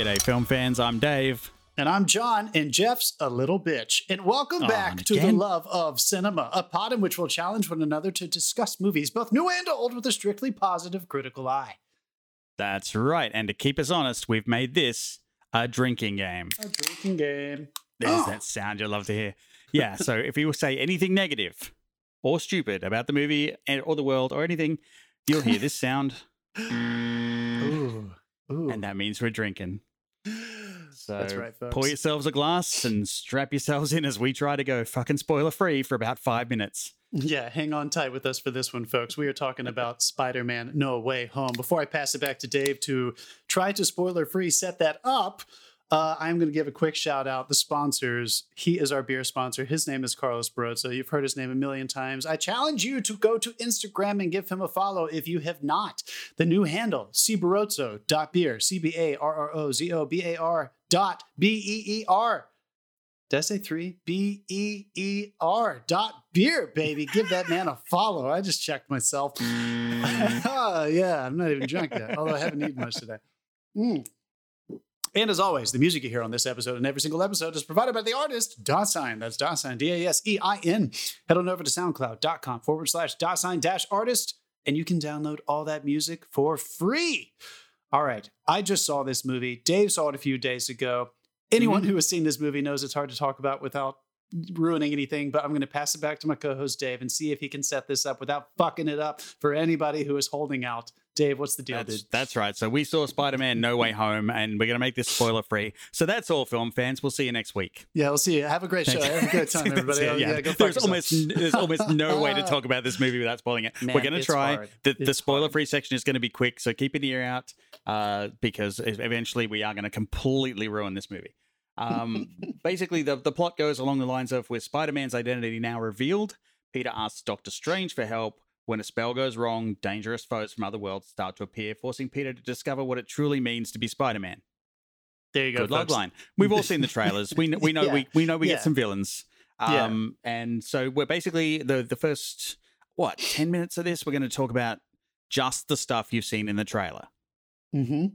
G'day, film fans. I'm Dave. And I'm John, and Jeff's a little bitch. And welcome Oh, back and to the love of cinema, a pod in which we'll challenge one another to discuss movies, both new and old, with a strictly positive critical eye. That's right. And to keep us honest, we've made this a drinking game. A drinking game. There's Oh. that sound you'll love to hear. Yeah. So if you say anything negative or stupid about the movie or the world or anything, you'll hear this sound, Ooh. Ooh. and that means we're drinking. So That's right, folks. pour yourselves a glass and strap yourselves in as we try to go fucking spoiler free for about five minutes. Yeah, hang on tight with us for this one, folks. We are talking about Spider Man No Way Home. Before I pass it back to Dave to try to spoiler free set that up, uh, I'm going to give a quick shout out. The sponsors. He is our beer sponsor. His name is Carlos Barroso. You've heard his name a million times. I challenge you to go to Instagram and give him a follow if you have not. The new handle, cbarrozo.beer, C B A R R O Z O B A R dot B E E R. Did I say three? B E E R dot beer, baby. Give that man a follow. I just checked myself. oh, yeah, I'm not even drunk yet, although I haven't eaten much today. Mm. And as always, the music you hear on this episode and every single episode is provided by the artist Dasein. That's Dasein, D A S E I N. Head on over to soundcloud.com forward slash Dasein dash artist, and you can download all that music for free. All right, I just saw this movie. Dave saw it a few days ago. Anyone mm-hmm. who has seen this movie knows it's hard to talk about without ruining anything, but I'm going to pass it back to my co host Dave and see if he can set this up without fucking it up for anybody who is holding out. Dave, what's the deal, That's, dude? that's right. So we saw Spider Man No Way Home, and we're going to make this spoiler free. So that's all, film fans. We'll see you next week. Yeah, we'll see you. Have a great show. Have a good time, everybody. it, Oh, yeah. there's almost there's almost no way to talk about this movie without spoiling it. Man, We're going to try. hard. The, the spoiler free section is going to be quick, so keep an ear out uh, because eventually we are going to completely ruin this movie. Um, basically, the, the plot goes along the lines of with Spider Man's identity now revealed, Peter asks Doctor Strange for help. When a spell goes wrong, dangerous foes from other worlds start to appear, forcing Peter to discover what it truly means to be Spider Man. There you go. Good log folks. line. We've all seen the trailers. We we know Yeah. we we know we Yeah. get some villains. Yeah. Um, and so we're basically the the first what ten minutes of this. We're going to talk about just the stuff you've seen in the trailer Mm-hmm.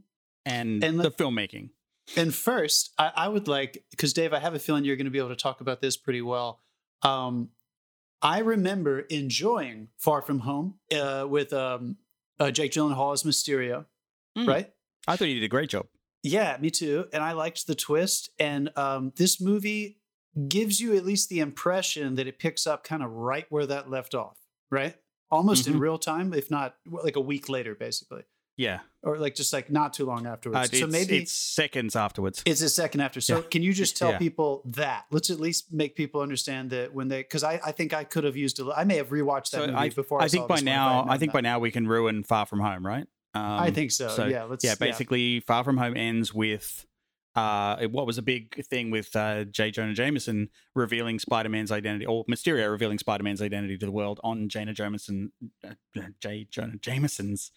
and, And the let- filmmaking. And first, I, I would like because Dave, I have a feeling you're going to be able to talk about this pretty well. Um, I remember enjoying Far From Home uh, with um, uh, Jake Gyllenhaal as Mysterio, Mm. right? I thought you did a great job. Yeah, me too. And I liked the twist. And um, this movie gives you at least the impression that it picks up kind of right where that left off, right? Almost in Mhm. real time, if not like a week later, basically, Yeah, or like just like not too long uh, afterwards. it's, so maybe it's seconds afterwards. it's a second after. So Yeah. can you just tell Yeah. people that? Let's at least make people understand that when they, because I, I think I could have used a, I may have rewatched that So movie I, before. I, I think saw by now, I think that. by now we can ruin Far From Home, right? Um, I think so. yeah. Let's. yeah, basically, Far From Home ends with uh, what was a big thing with uh, J. Jonah Jameson revealing Spider Man's identity, or Mysterio revealing Spider Man's identity to the world on Jonah Jameson, uh, J. Jonah Jameson's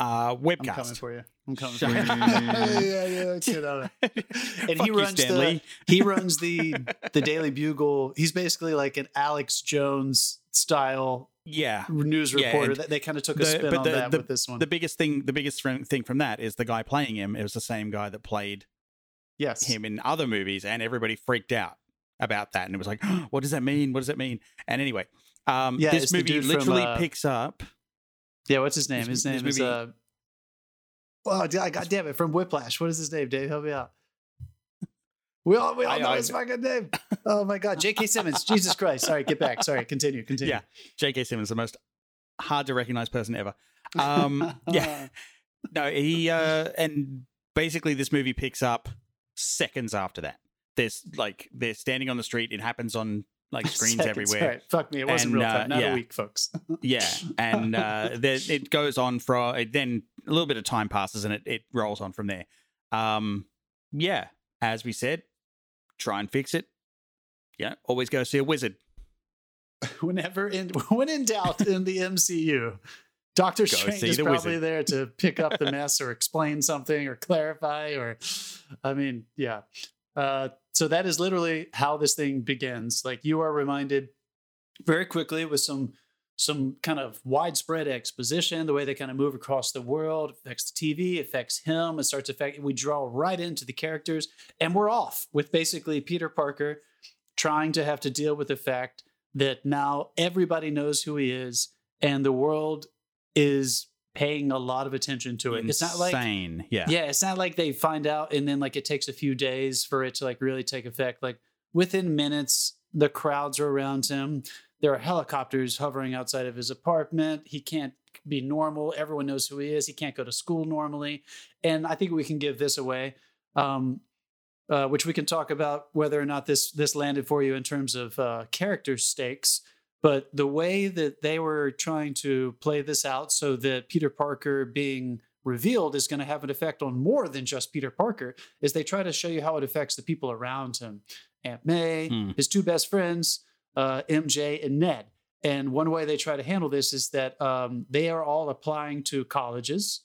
uh, I'm coming for you. I'm coming Shut for you. yeah, yeah, yeah. let's get on it. And Fuck he runs Stan the he runs the the Daily Bugle. He's basically like an Alex Jones style yeah. news reporter. and that they kind of took a the- spin but on the- that the- with this one. The biggest thing, the biggest thing from that is the guy playing him. It was the same guy that played yes. him in other movies, and everybody freaked out about that, and it was like, what does that mean? What does that mean? And anyway, um, Yeah, this movie dude from, literally uh, picks up. Yeah. What's his name? His this name is movie- uh. Oh, God damn it! From Whiplash. What is his name? Dave, help me out. We all we all I- know I- his fucking name. Oh my God, J.K. Simmons. Jesus Christ! Sorry, get back. Sorry, continue. Continue. Yeah, J.K. Simmons, the most hard to recognize person ever. Um, yeah, no, he uh, and basically this movie picks up seconds after that. There's like they're standing on the street. It happens on like screens everywhere. right. Fuck me. It wasn't And, real uh, time. Not yeah. a week, folks. Yeah, and uh, there, it goes on for it then a little bit of time passes and it, it rolls on from there. Um, yeah, as we said, try and fix it. Yeah, always go see a wizard. Whenever in when in doubt in the MCU, Doctor Strange is probably wizard. there to pick up the mess or explain something or clarify or, I mean, yeah. Uh, so that is literally how this thing begins. Like you are reminded very quickly with some some kind of widespread exposition, the way they kind of move across the world affects the TV, affects him, it starts affecting. We draw right into the characters, and we're off with basically Peter Parker trying to have to deal with the fact that now everybody knows who he is, and the world is paying a lot of attention to it. It's not like Insane. Yeah. yeah, it's not like they find out and then like it takes a few days for it to like really take effect. Like within minutes, the crowds are around him. There are helicopters hovering outside of his apartment. He can't be normal. Everyone knows who he is. He can't go to school normally. And I think we can give this away, um, uh, which we can talk about whether or not this this landed for you in terms of uh, character stakes. But the way that they were trying to play this out so that Peter Parker being revealed is going to have an effect on more than just Peter Parker is they try to show you how it affects the people around him. Aunt May, Hmm. his two best friends, uh, MJ and Ned. And one way they try to handle this is that um, they are all applying to colleges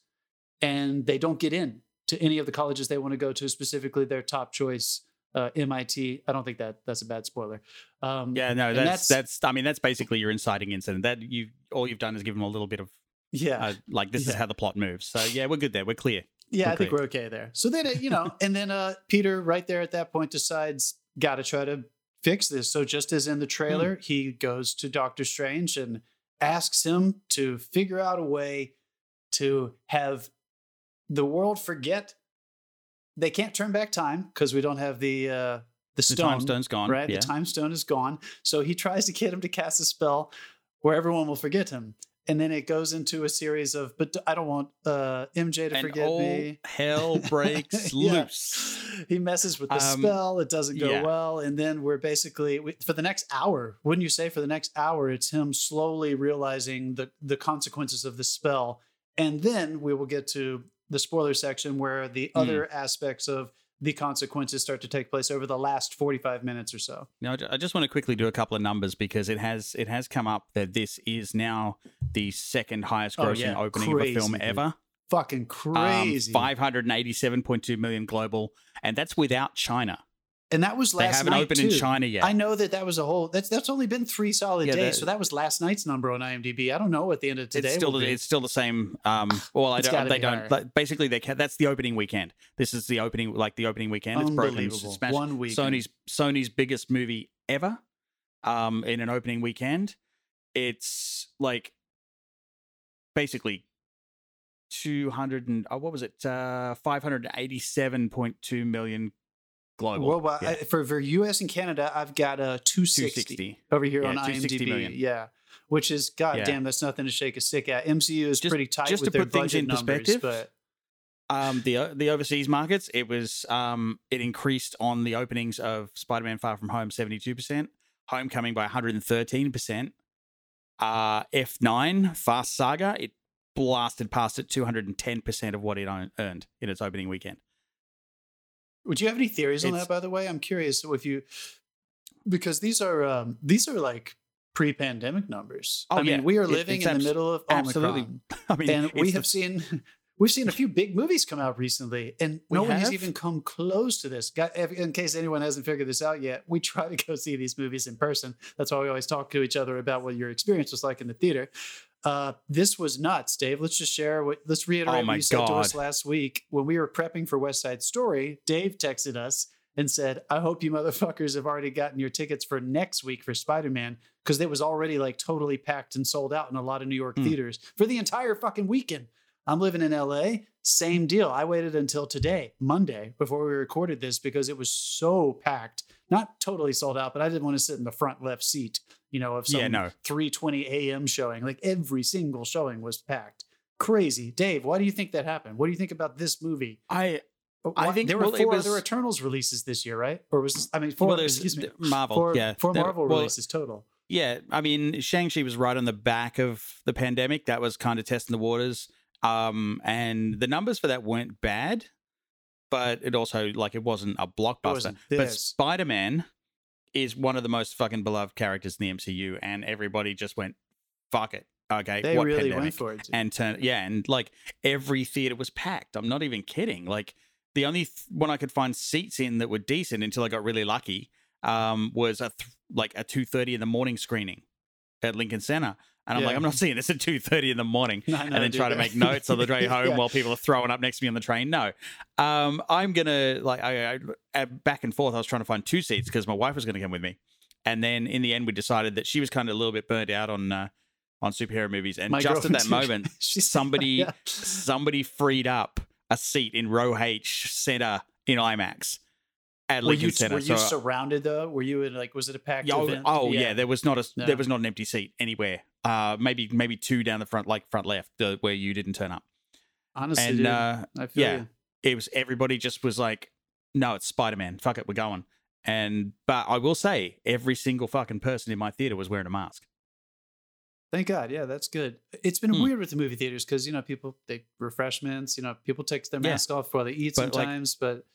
and they don't get in to any of the colleges they want to go to, specifically their top choice, uh, MIT. I don't think that that's a bad spoiler. Um, Yeah, no, and that's, that's I mean that's basically your inciting incident. That you all you've done is give them a little bit of yeah. uh, like this is how the plot moves. So yeah, we're good there. We're clear. Yeah, I Okay. think we're okay there. So then, you know, and then uh, Peter, right there at that point, decides got to try to fix this. So just as in the trailer, he goes to Doctor Strange and asks him to figure out a way to have the world forget they can't turn back time because we don't have the uh, the The stone. time stone's gone. Right, Yeah. the time stone is gone. So he tries to get him to cast a spell where everyone will forget him. And then it goes into a series of, but I don't want uh, MJ to and forget me. hell breaks Yeah. loose. He messes with the Um, spell. It doesn't go yeah. well. And then we're basically, we, for the next hour, wouldn't you say for the next hour, it's him slowly realizing the, the consequences of the spell. And then we will get to the spoiler section where the Hmm. other aspects of the consequences start to take place over the last 45 minutes or so. Now, I just want to quickly do a couple of numbers because it has it has come up that this is now the second highest Oh, grossing yeah. opening of a film dude. ever. Fucking Um, crazy. 587.2 million global, and that's without China. And that was last. They haven't night opened too. in China yet. I know that that was a whole. That's that's only been three solid Yeah, days. that- so that was last night's number on IMDb. I don't know what the end of today. it's still the, it's still the same. Um, well, I don't. They don't. like, basically, they ca- that's the opening weekend. This is the opening, like the opening weekend. It's broken. One weekend. Sony's Sony's biggest movie ever. Um, in an opening weekend, it's like basically two hundred and oh, what was it? Uh, five hundred eighty-seven point two million global. Well, well Yeah. I, for for US and Canada, I've got a 260, 260. over here Yeah, on 260 IMDb. million. Yeah, which is goddamn, Yeah. that's nothing to shake a stick at. MCU is Just- pretty tight just with to their put things in numbers, perspective, but um, the the overseas markets, it was um, it increased on the openings of Spider-Man: Far From Home, seventy-two percent, Homecoming by one hundred and thirteen percent. Uh, F nine Fast Saga, it blasted past it two hundred and ten percent of what it earned in its opening weekend. Would you have any theories on It's- that? By the way, I'm curious if you because these are um, these are like pre-pandemic numbers. Oh, I mean, yeah. we are living it's in the middle of absolutely. I mean, and we have the- seen we've seen a few big movies come out recently and We no one has even come close to this in case anyone hasn't figured this out yet we try to go see these movies in person that's why we always talk to each other about what your experience was like in the theater uh, this was nuts dave let's just share what let's reiterate Oh what you said to us last week when we were prepping for west side story dave texted us and said, I hope you motherfuckers have already gotten your tickets for next week for Spider Man because it was already like totally packed and sold out in a lot of New York Hmm. theaters for the entire fucking weekend. I'm living in LA, same deal. I waited until today, Monday, before we recorded this because it was so packed. Not totally sold out, but I didn't want to sit in the front left seat, you know, of some Yeah, no. 3:20 a.m. showing. Like every single showing was packed. Crazy. Dave, why do you think that happened? What do you think about this movie? I I think- there were well, four was- other Eternals releases this year, right? Or was I mean four? well, excuse me, Marvel, four, yeah, four There- Marvel well, releases total. Yeah, I mean, Shang-Chi was right on the back of the pandemic. That was kind of testing the waters. Um, and the numbers for that weren't bad, but it also, like, it wasn't a blockbuster. wasn't But. Spider Man is one of the most fucking beloved characters in the MCU, and everybody just went, fuck it. Okay, They what really pandemic? went for it. dude. and turn yeah and like every theater was packed i'm not even kidding like the only th- one i could find seats in that were decent until i got really lucky um was a th- like a 2.30 in the morning screening at lincoln center And I'm Yeah. like, I'm not seeing this at 2:30 in the morning. I know, and then try to make notes on the train home Yeah. while people are throwing up next to me on the train. No, um, I'm gonna like I, I back and forth. I was trying to find two seats because my wife was gonna come with me, and then in the end we decided that she was kind of a little bit burnt out on uh, on superhero movies, and My just at that moment, somebody yeah. somebody freed up a seat in row H center in IMAX at Were Lincoln you, Center. were you So- surrounded though? Were you in like was it a packed yeah, oh, event? oh yeah. there was not a Yeah. there was not an empty seat anywhere. Uh, maybe maybe two down the front, like front left, uh, where you didn't turn up. Honestly, and dude, uh, I feel yeah. you. it was everybody just was like, no, it's Spider Man. Fuck it, we're going. And but I will say, every single fucking person in my theater was wearing a mask. Thank God. Yeah, that's good. It's been Hmm. weird with the movie theaters because you know people they refreshments. You know people take their Yeah. mask off while they eat But, like- sometimes, but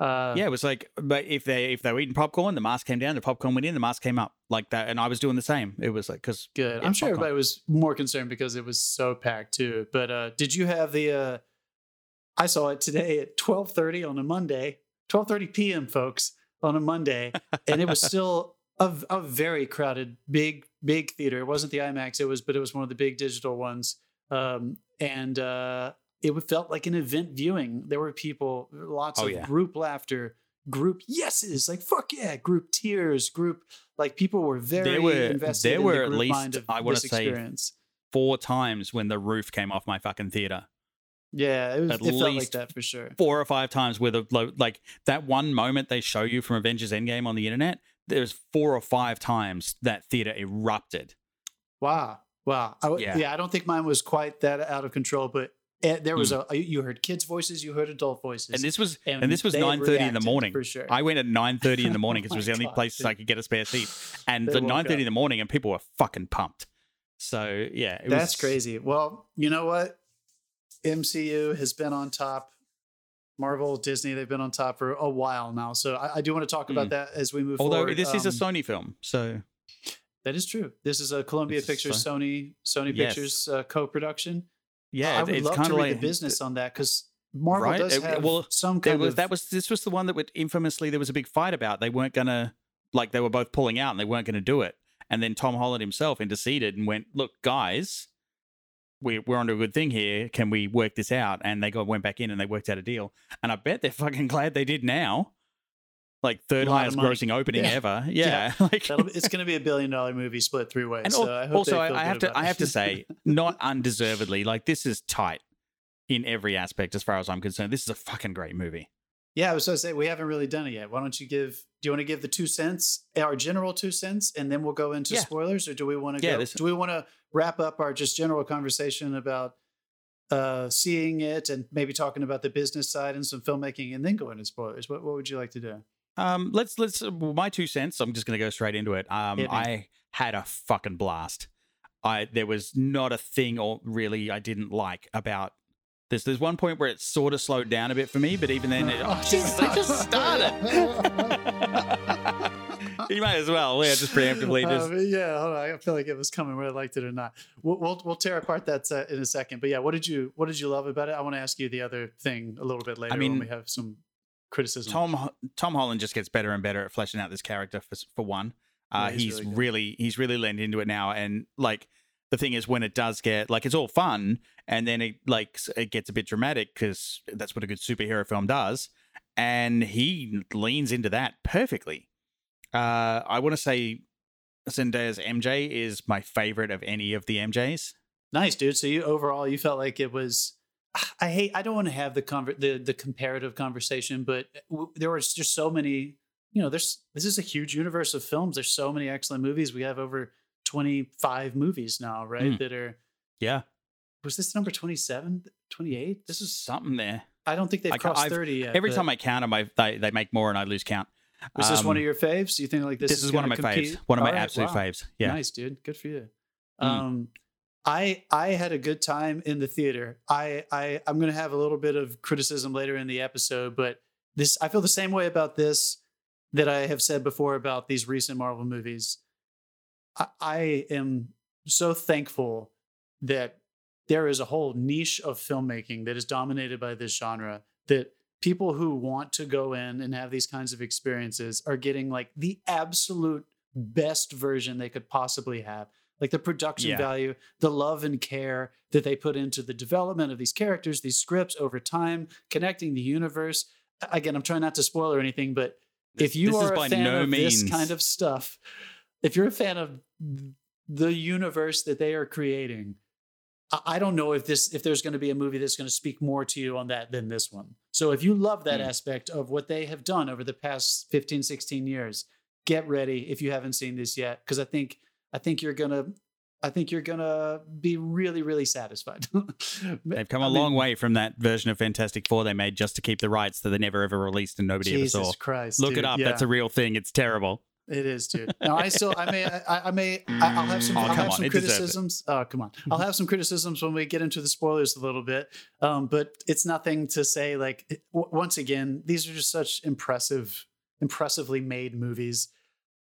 uh, yeah, it was like, but if they if they were eating popcorn, the mask came down, the popcorn went in, the mask came up like that, and I was doing the same. It was like because good. I'm sure popcorn. everybody was more concerned because it was so packed too. But uh, did you have the? Uh, I saw it today at 12:30 on a Monday, 12:30 p.m. folks on a Monday, and it was still a, a very crowded, big big theater. It wasn't the IMAX, it was, but it was one of the big digital ones, um, and uh, it felt like an event viewing. There were people, lots Oh, of yeah. group laughter. Group yeses, like fuck yeah, group tears, group like people were very were- invested. there in were the at least, I wanna this say, experience. four times when the roof came off my fucking theater. Yeah, it, was, At it felt like least that for sure. four or five times where the lo- like that one moment they show you from Avengers Endgame on the internet. There's four or five times that theater erupted. Wow, wow. I, Yeah. yeah. I don't think mine was quite that out of control, but eh, there was Hmm. a you heard kids' voices, you heard adult voices, And this was and, this was nine thirty in the morning. for sure. I went at nine thirty in the morning because Oh it was the only God, place dude. I could get a spare seat. And the nine thirty in the morning, and people were fucking pumped. So yeah, it That's was, crazy. Well, you know what? MCU has been on top. Marvel, Disney, they've been on top for a while now. So I, I do want to talk about Mm. that as we move forward. Although forward. this is a Um, Sony film, so that is true. This is a Columbia It's Pictures, Sony, Sony Yes. Pictures uh, co-production. Yeah, I would it's love kind to of read like the business on that because Marvel Right? does It- have well, some kind was of that was this was the one that would infamously there was a big fight about. They weren't gonna like they were both pulling out and they weren't gonna do it. And then Tom Holland himself interceded and went, "Look, guys, we we're onto a good thing here. Can we work this out?" And they got went back in and they worked out a deal. And I bet they're fucking glad they did now. Like third highest grossing opening Yeah. ever. Yeah, like be- it's going to be a billion dollar movie split three ways. and so I hope also, I, I have to, I have to say, not undeservedly, like this is tight in every aspect as far as I'm concerned. This is a fucking great movie. yeah, I was going to say we haven't really done it yet. Why don't you give? Do you want to give the two cents, our general two cents, and then we'll go into Yeah. spoilers, or do we want to Yeah, go? this- Do we want to wrap up our just general conversation about uh, seeing it and maybe talking about the business side and some filmmaking, and then go into spoilers? What What would you like to do? Um, let's let's well, my two cents. I'm just gonna go straight into it. Um, I had a fucking blast. I there was not a thing or really I didn't like about this. There's one point where it sort of slowed down a bit for me, but even then, it, oh, Jesus, I just started. you might as well. Yeah, just preemptively. Just, Uh, yeah, hold on. I feel like it was coming whether I liked it or not. We'll we'll, we'll tear apart that uh, in a second. But yeah, what did you what did you love about it? I want to ask you the other thing a little bit later I mean, when we have some criticism. Tom Tom Holland just gets better and better at fleshing out this character for for one. Uh, Yeah, he's he's really really, he's really leaned into it now, and like the thing is, when it does get like it's all fun, and then it like it gets a bit dramatic because that's what a good superhero film does, and he leans into that perfectly. Uh, I want to say Zendaya's MJ is my favorite of any of the MJs. nice, dude. So you overall you felt like it was. I hate. I don't want to have the conver- the the comparative conversation, but w- there was just so many. You know, there's this is a huge universe of films. There's so many excellent movies. We have over 25 movies now, right? Mm. That are Yeah, was this number 27 28 this is something there. i don't think they've I crossed I've- 30 yet Every but time I count them, I, they they make more, and I lose count. was this one um, of your faves do you think like this, This, is, one of my gonna faves. One of my All right, absolute wow. faves. Yeah. nice dude good for you Mm. um i i had a good time in the theater. I i i'm gonna have a little bit of criticism later in the episode but this i feel the same way about this that i have said before about these recent marvel movies. I, I am so thankful that there is a whole niche of filmmaking that is dominated by this genre that people who want to go in and have these kinds of experiences are getting like the absolute best version they could possibly have like the production Yeah. value, the love and care that they put into the development of these characters, these scripts over time, connecting the universe. Again, I'm trying not to spoil or anything, but if you are a fan no of means this kind of stuff, if you're a fan of the universe that they are creating, I- don't know if this if there's going to be a movie that's going to speak more to you on that than this one. So if you love that Hmm. aspect of what they have done over the past 15 16 years, get ready if you haven't seen this yet cuz I think I think you're to I think you're to be really really satisfied. They've come a a long way from that version of Fantastic Four they made just to keep the rights that they never ever released and nobody Jesus ever saw. Christ. Look dude. it up. Yeah, That's a real thing. It's terrible. it is, dude. Now I still I may I, I may I- I'll have some Oh, I'll have some it criticisms. Oh, come on. I'll have some criticisms when we get into the spoilers a little bit. Um, but it's nothing to say like it- w- once again, these are just such impressive, impressively made movies.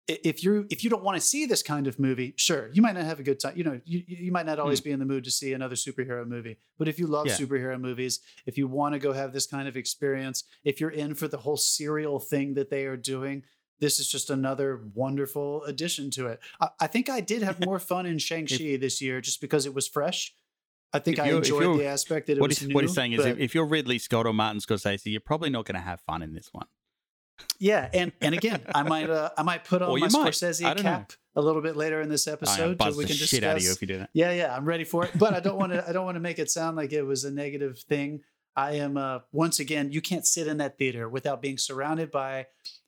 If you if you don't want to see this kind of movie, sure, you might not have a good time. You know, you, you might not always mm. be in the mood to see another superhero movie. But if you love Yeah. superhero movies, if you want to go have this kind of experience, if you're in for the whole serial thing that they are doing, this is just another wonderful addition to it. I, I think I did have more fun in Shang-Chi this year just because it was fresh. I think I enjoyed the aspect that it What was he's, new. what he's saying is, if, if you're Ridley Scott or Martin Scorsese, you're probably not going to have fun in this one. Yeah, and and again, I might uh, I might put on Or my might. Scorsese don't know. cap a little bit later in this episode, so we can discuss. shit out of you if you do that. Yeah, yeah, I'm ready for it. But I don't want to. I don't want to make it sound like it was a negative thing. I am. Uh, once again, you can't sit in that theater without being surrounded by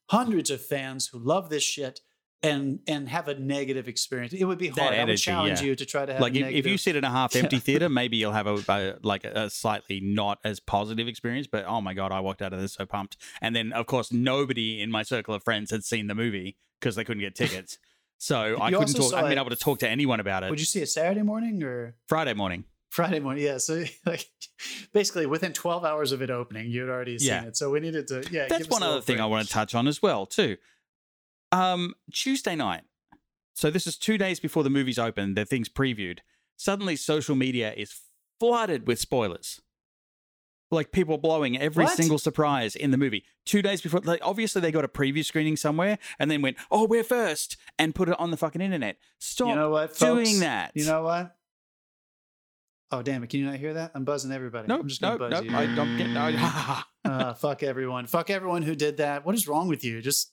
hundreds of fans who love this shit and and have a negative experience. It would be hard. I would energy, challenge yeah. you to try to have Like if, negative. if you sit in a half empty theater, maybe you'll have a, a like a slightly not as positive experience. But oh my god, I walked out of this so pumped. And then of course nobody in my circle of friends had seen the movie because they couldn't get tickets. So I couldn't talk. I haven't been able to talk to anyone about it. would you see it Saturday morning or Friday morning. Friday morning? Yeah. So like basically within 12 hours of it opening, you'd already seen Yeah. it. So we needed to. Yeah. That's one other thing I want to touch on as well too. Um, Tuesday night. So this is two days before the movie's open. The thing's previewed. Suddenly, social media is flooded with spoilers. Like people blowing every What? single surprise in the movie. Two days before, like obviously they got a preview screening somewhere, and then went, "Oh, we're first, and put it on the fucking internet. Stop You know what? doing folks? that. You know what? Oh damn it! Can you not hear that? I'm buzzing everybody. no, I'm just gonna no. buzz you. I don't get. No, uh, fuck everyone. Fuck everyone who did that. What is wrong with you? Just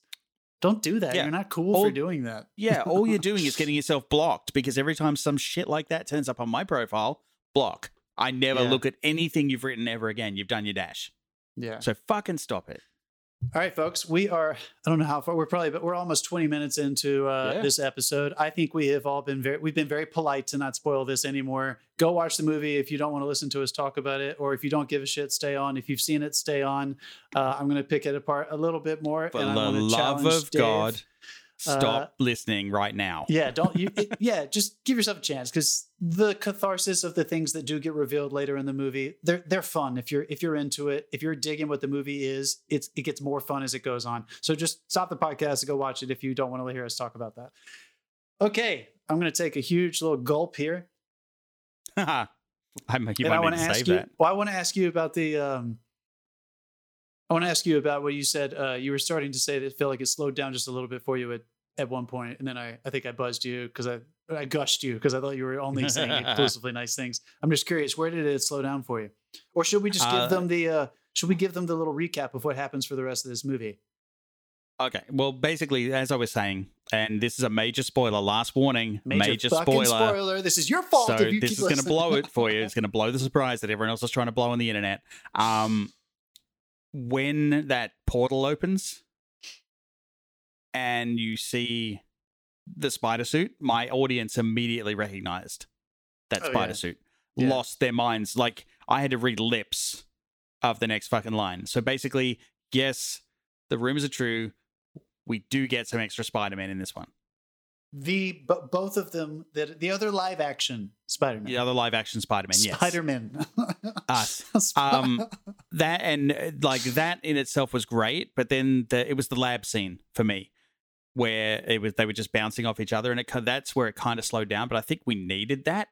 don't do that. Yeah. You're not cool All- for doing that. Yeah, all you're doing is getting yourself blocked because every time some shit like that turns up on my profile, block. I never Yeah. look at anything you've written ever again. You've done your dash. Yeah. So fucking stop it. All right, folks. We are. I don't know how far. We're probably, but we're almost 20 minutes into uh, Yeah. this episode. I think we have all been very. We've been very polite to not spoil this anymore. Go watch the movie if you don't want to listen to us talk about it, or if you don't give a shit, stay on. If you've seen it, stay on. Uh, I'm going to pick it apart a little bit more. For and the love of Dave. God, stop Uh, listening right now. Yeah, don't you? it- yeah, just give yourself a chance because the catharsis of the things that do get revealed later in the movie, they're they're fun. If you're if you're into it, if you're digging what the movie is, it's it gets more fun as it goes on. So just stop the podcast and go watch it if you don't want to hear us talk about that. Okay, I'm going to take a huge little gulp here, I'm, you and I want to ask you. that. Well, I want to ask you about the. um I want to ask you about what you said. Uh, you were starting to say that it felt like it slowed down just a little bit for you at at one point, and then I, I think I buzzed you because I, I gushed you because I thought you were only saying exclusively nice things. I'm just curious, where did it slow down for you, or should we just give Uh, them the uh, should we give them the little recap of what happens for the rest of this movie? Okay. Well, basically, as I was saying, and this is a major spoiler. Last warning. Major, fucking spoiler. spoiler. This is your fault. So if you this is going to blow it for you. It's going to blow the surprise that everyone else is trying to blow on the internet. Um, when that portal opens and you see the spider suit, my audience immediately recognized that Oh, spider yeah. suit. Yeah. Lost their minds. Like I had to read lips of the next fucking line. So basically, yes, the rumors are true. We do get some extra Spider-Man in this one. The but both of them that the other live action Spider Man. The other live action Spider-Man, yes. Spider Man. Us. Um, that and uh, like that in itself was great, but then the, it was the lab scene for me where it was they were just bouncing off each other, and it that's where it kind of slowed down. But I think we needed that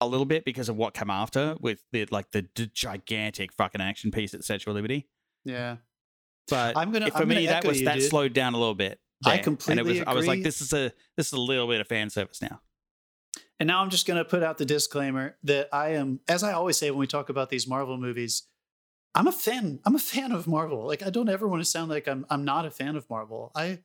a little bit because of what came after with the like the, d gigantic fucking action piece at of Liberty. yeah. But I'm gonna- for I'm me that was that dude. slowed down a little bit. I there. and it completely was, I was like, this is a this is a little bit of fan service now. And now I'm just going to put out the disclaimer that I am, as I always say when we talk about these Marvel movies, I'm a fan. I'm a fan of Marvel. Like I don't ever want to sound like I'm I'm not a fan of Marvel. I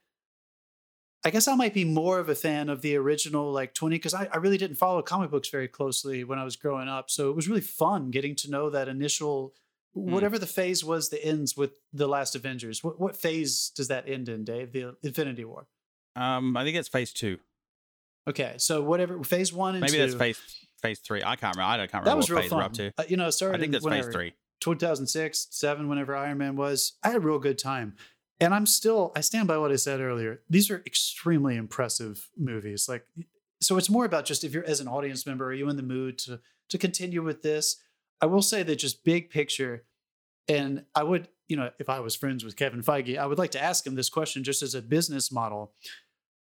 I guess I might be more of a fan of the original like 20 because I, I really didn't follow comic books very closely when I was growing up. So it was really fun getting to know that initial. Whatever the phase was that ends with the last Avengers. What what phase does that end in, Dave? The Infinity War. Um, I think it's phase two. Okay, so whatever phase one and Maybe two. that's phase phase three. I can't remember. I don't can't remember that was what real phase fun. we're up to. Uh, you know, started I think in that's whenever, phase three. 2006, seven, whenever Iron Man was. I had a real good time. And I'm still, I stand by what I said earlier. These are extremely impressive movies. Like, so it's more about just if you're as an audience member, are you in the mood to to continue with this? I will say that just big picture, and I would, you know, if I was friends with Kevin Feige, I would like to ask him this question just as a business model.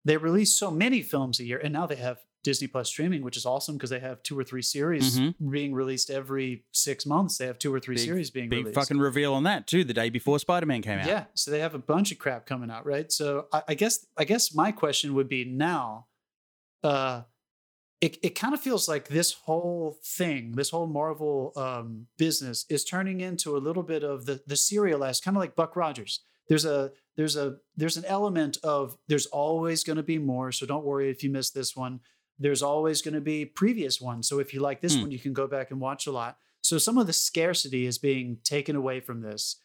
They release so many films a year, and now they have Disney Plus streaming, which is awesome because they have two or three series Mhm. being released every six months. They have two or three Big- series being Big released. fucking reveal on that too. The day before Spider Man came out. Yeah, so they have a bunch of crap coming out, right? So I, I guess I guess my question would be now, uh, it it kind of feels like this whole thing, this whole Marvel um, business, is turning into a little bit of the the serialized, kind of like Buck Rogers. There's a there's a there's an element of there's always going to be more, so don't worry if you miss this one. There's always going to be previous ones, so if you like this Hmm. one, you can go back and watch a lot. So some of the scarcity is being taken away from this.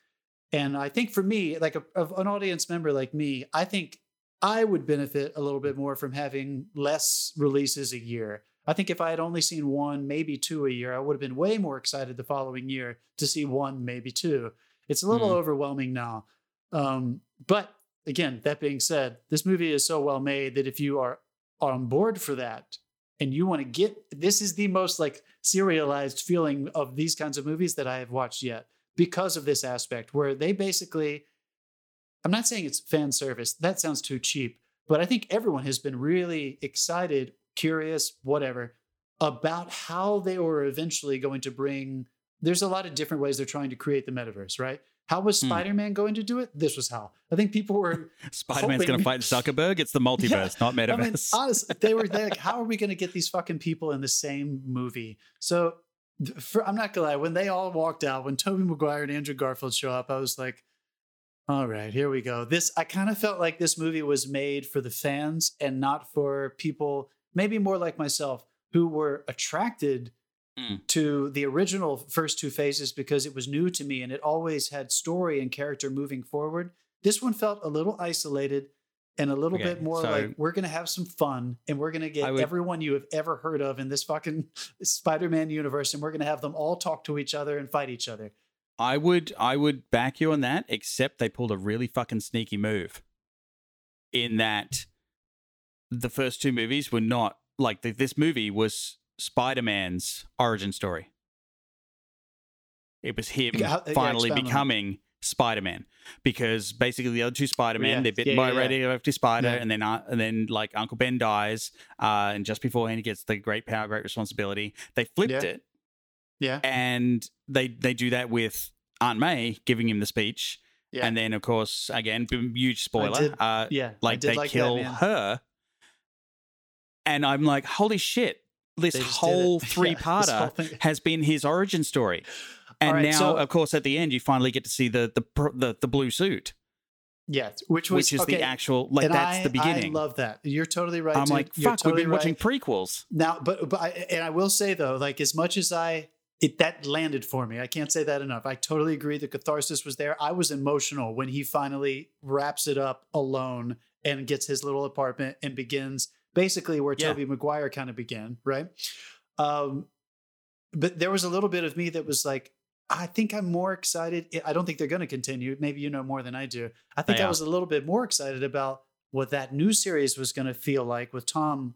And I think for me, like a, of an audience member like me, I think I would benefit a little bit more from having less releases a year. I think if I had only seen one, maybe two a year, I would have been way more excited the following year to see one, maybe two. It's a little Mhm. overwhelming now. Um, but again, that being said, this movie is so well made that if you are on board for that and you want to get this is the most like serialized feeling of these kinds of movies that I have watched yet because of this aspect where they basically I'm not saying it's fan service. That sounds too cheap, but I think everyone has been really excited, curious, whatever, about how they were eventually going to bring there's a lot of different ways they're trying to create the metaverse, right? How was Hmm. Spider-Man going to do it? This was how. I think people were Spider Man's going to fight Zuckerberg. It's the multiverse, not I mean, metaverse. honestly, they were like, how are we going to get these fucking people in the same movie? So, for, I'm not gonna lie. When they all walked out, when Tobey Maguire and Andrew Garfield show up, I was like, all right, here we go. This I kind of felt like this movie was made for the fans and not for people, maybe more like myself, who were attracted Mm. to the original first two phases because it was new to me and it always had story and character moving forward. This one felt a little isolated and a little Okay, bit more so- like we're going to have some fun and we're going to get would- everyone you have ever heard of in this fucking Spider-Man universe and we're going to have them all talk to each other and fight each other. I would I would back you on that, except they pulled a really fucking sneaky move. In that the first two movies were not like th- this movie was Spider-Man's origin story. It was him Yeah, how- yeah, finally expound on that. becoming Spider-Man because basically the other two Spider-Man Yeah, they're bitten yeah, by a yeah, yeah. radioactive spider Yeah. and then uh, and then like Uncle Ben dies uh, and just beforehand he gets the great power great responsibility. They flipped Yeah. it Yeah. and they they do that with Aunt May giving him the speech, Yeah. and then of course again huge spoiler, did- uh, yeah. Like they like kill her, and I'm like, holy shit! This They just did whole three parter thing- has been his origin story, and right, now so- of course at the end you finally get to see the the the, the blue suit, Yeah, which was which is okay, the actual like and that's I- the beginning. I love that. You're totally right. I'm dude. like, fuck, totally we've been watching prequels. now, but but I, and I will say though, like as much as I it that landed for me, I can't say that enough. I totally agree. The catharsis was there. I was emotional when he finally wraps it up alone and gets his little apartment and begins basically where Yeah. Tobey Maguire kind of began, right? Um, but there was a little bit of me that was like, I think I'm more excited. I don't think they're going to continue. Maybe you know more than I do. I think They I was a little bit more excited about what that new series was going to feel like with Tom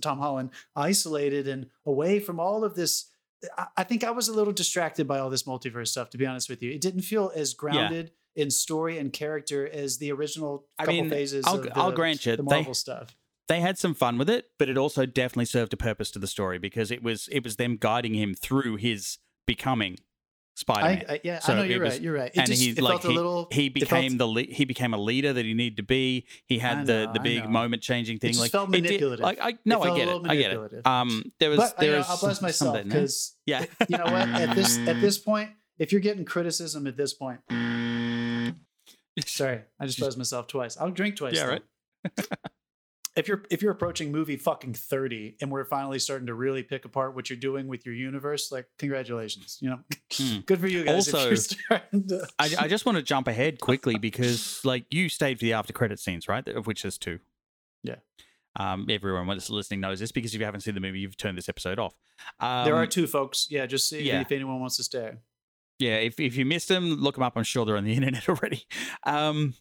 Tom Holland isolated and away from all of this. I, I think I was a little distracted by all this multiverse stuff. To be honest with you, it didn't feel as grounded in story and character as the original I couple mean, phases. I'll- of the, I'll grant you, the they- Marvel stuff. they had some fun with it, but it also definitely served a purpose to the story because it was it was them guiding him through his becoming Spider-Man. I, I, yeah, So I know you're was- right. You're right. It and just he like he, little. he became felt- the le- he became a leader that he needed to be. He had I the the big moment changing thing. like felt it did- manipulative. like I no, I get it. I get it. Um, there was But know, I'll bless myself because yeah, you know what? At this at this point, if you're getting criticism at this point, sorry, I just buzzed myself twice. I'll drink twice. Yeah, right. if you're if you're approaching movie fucking 30 and we're finally starting to really pick apart what you're doing with your universe like congratulations you know Hmm. good for you guys Also, to- I, I just want to jump ahead quickly because like you stayed for the after credit scenes, right? Of which there's two. Yeah. Um, everyone that's listening knows this because if you haven't seen the movie, you've turned this episode off. Um, there are two folks yeah just see yeah. if anyone wants to stay Yeah, if if you missed them, look them up. I'm sure they're on the internet already. Um,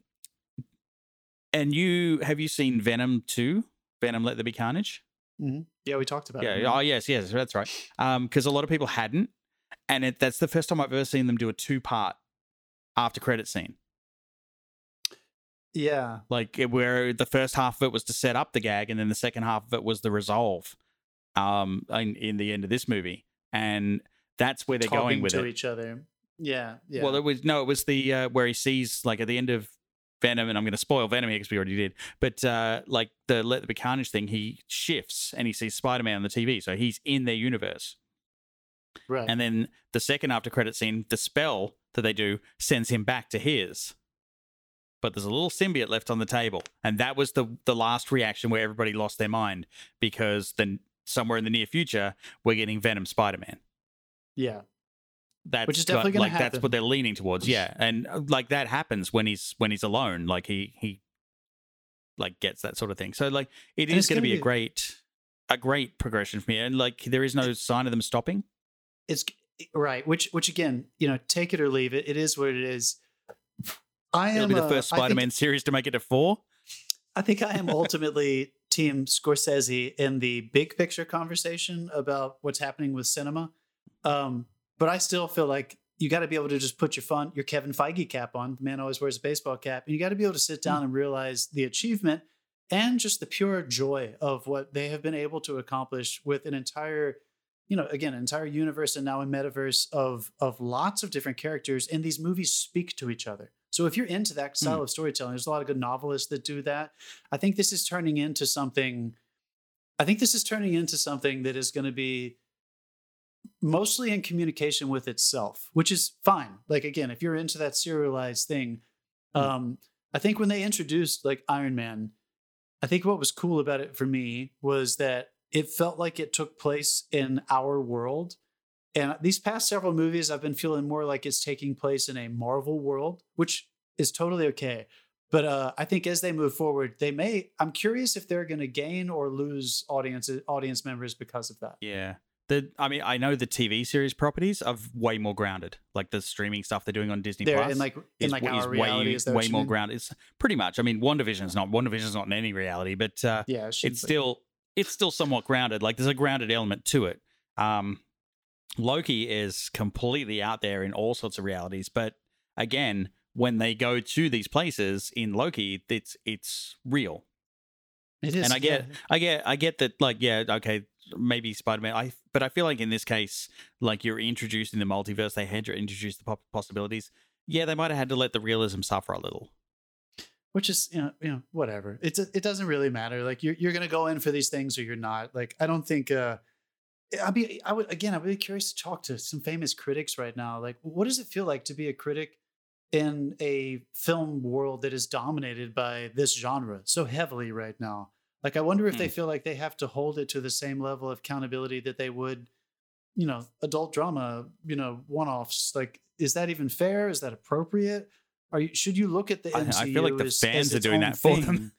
and you have you seen Venom two? Venom Let There Be Carnage. yeah we talked about Yeah. it Oh yes, yes, that's right. Um, because a lot of people hadn't, and it, that's the first time I've ever seen them do a two part after credit scene. yeah Like it- where the first half of it was to set up the gag, and then the second half of it was the resolve. Um, in, in the end of this movie, and that's where they're talking going with to it. each other yeah yeah Well, it was no, it was the uh, where he sees like at the end of Venom, and I'm going to spoil Venom here because we already did. But uh, like the Let There Be Carnage thing, he shifts and he sees Spider Man on the TV, so he's in their universe. right And then the second after credit scene, the spell that they do sends him back to his. But there's a little symbiote left on the table, and that was the the last reaction where everybody lost their mind because then somewhere in the near future we're getting Venom Spider Man yeah that's Which is definitely gonna like that's what they're leaning towards. Yeah. And uh, like that happens when he's when he's alone. Like he he like gets that sort of thing. So like it And is going to gonna be a great a great progression for me and like there is no sign of them stopping. It's right. Which which again you know take it or leave it it is what it is. I am it'll be the first spider-man series to make it to four? I think I am ultimately team Scorsese in the big picture conversation about what's happening with cinema. Um, but I still feel like you got to be able to just put your fun, your Kevin Feige cap on. The man always wears a baseball cap, and you got to be able to sit hmm. down and realize the achievement and just the pure joy of what they have been able to accomplish with an entire, you know, again, an entire universe and now a metaverse of of lots of different characters, and these movies speak to each other. So if you're into that style hmm. of storytelling, there's a lot of good novelists that do that. I think this is turning into something. I think this is turning into something that is going to be mostly in communication with itself, which is fine. Like again, if you're into that serialized thing, Mm. um, I think when they introduced like Iron Man, I think what was cool about it for me was that it felt like it took place in our world. And these past several movies, I've been feeling more like it's taking place in a Marvel world, which is totally okay. But uh, I think as they move forward, they may. I'm curious if they're going to gain or lose audience audience members because of that. yeah the i mean i know the tv series properties are way more grounded like the streaming stuff they're doing on disney They're plus in like in is, like is our reality. way, is way more mean? grounded it's pretty much i mean WandaVision is not WandaVision is not in any reality but uh Yeah, it it's be. still it's still somewhat grounded. Like there's a grounded element to it. Um, Loki is completely out there in all sorts of realities, but again, when they go to these places in Loki, it's it's real. It is, and I get, yeah. I get, I get that. Like, yeah, okay, maybe Spider Man. I, but I feel like in this case, like you're introducing the multiverse, they had to introduce the possibilities. Yeah, they might have had to let the realism suffer a little. which is you know you know whatever. It's it doesn't really matter. Like you're you're gonna go in for these things or you're not. Like I don't think. uh I'd be I would again. I'd be curious to talk to some famous critics right now. Like, what does it feel like to be a critic in a film world that is dominated by this genre so heavily right now? Like, I wonder if they mm. feel like they have to hold it to the same level of accountability that they would, you know, adult drama, you know, one-offs. Like, is that even fair? Is that appropriate? Are you should you look at the I- I feel like the as, fans as are doing that for them.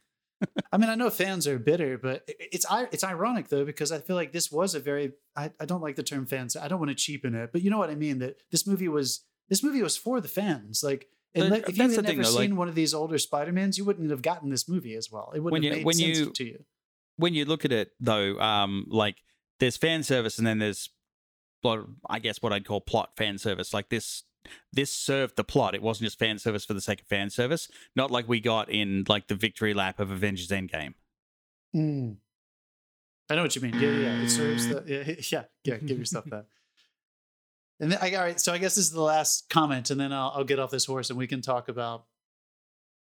I mean, I know fans are bitter, but it's it's ironic though because I feel like this was a very I, I don't like the term fans. I don't want to cheapen it, but you know what I mean. That this movie was this movie was for the fans. Like, and But if you that's had the thing, never though, like- seen one of these older Spider Mans, you wouldn't have gotten this movie as well. It wouldn't When have you- made when sense you- to you. when you look at it though, um, like there's fan service and then there's, what I guess what I'd call plot fan service. Like this, this served the plot. It wasn't just fan service for the sake of fan service. Not like we got in like the victory lap of Avengers Endgame. Mm. I know what you mean. Yeah, yeah. It serves the yeah, yeah, yeah. Give yourself that. And then, I, all right, so I guess this is the last comment, and then I'll, I'll get off this horse, and we can talk about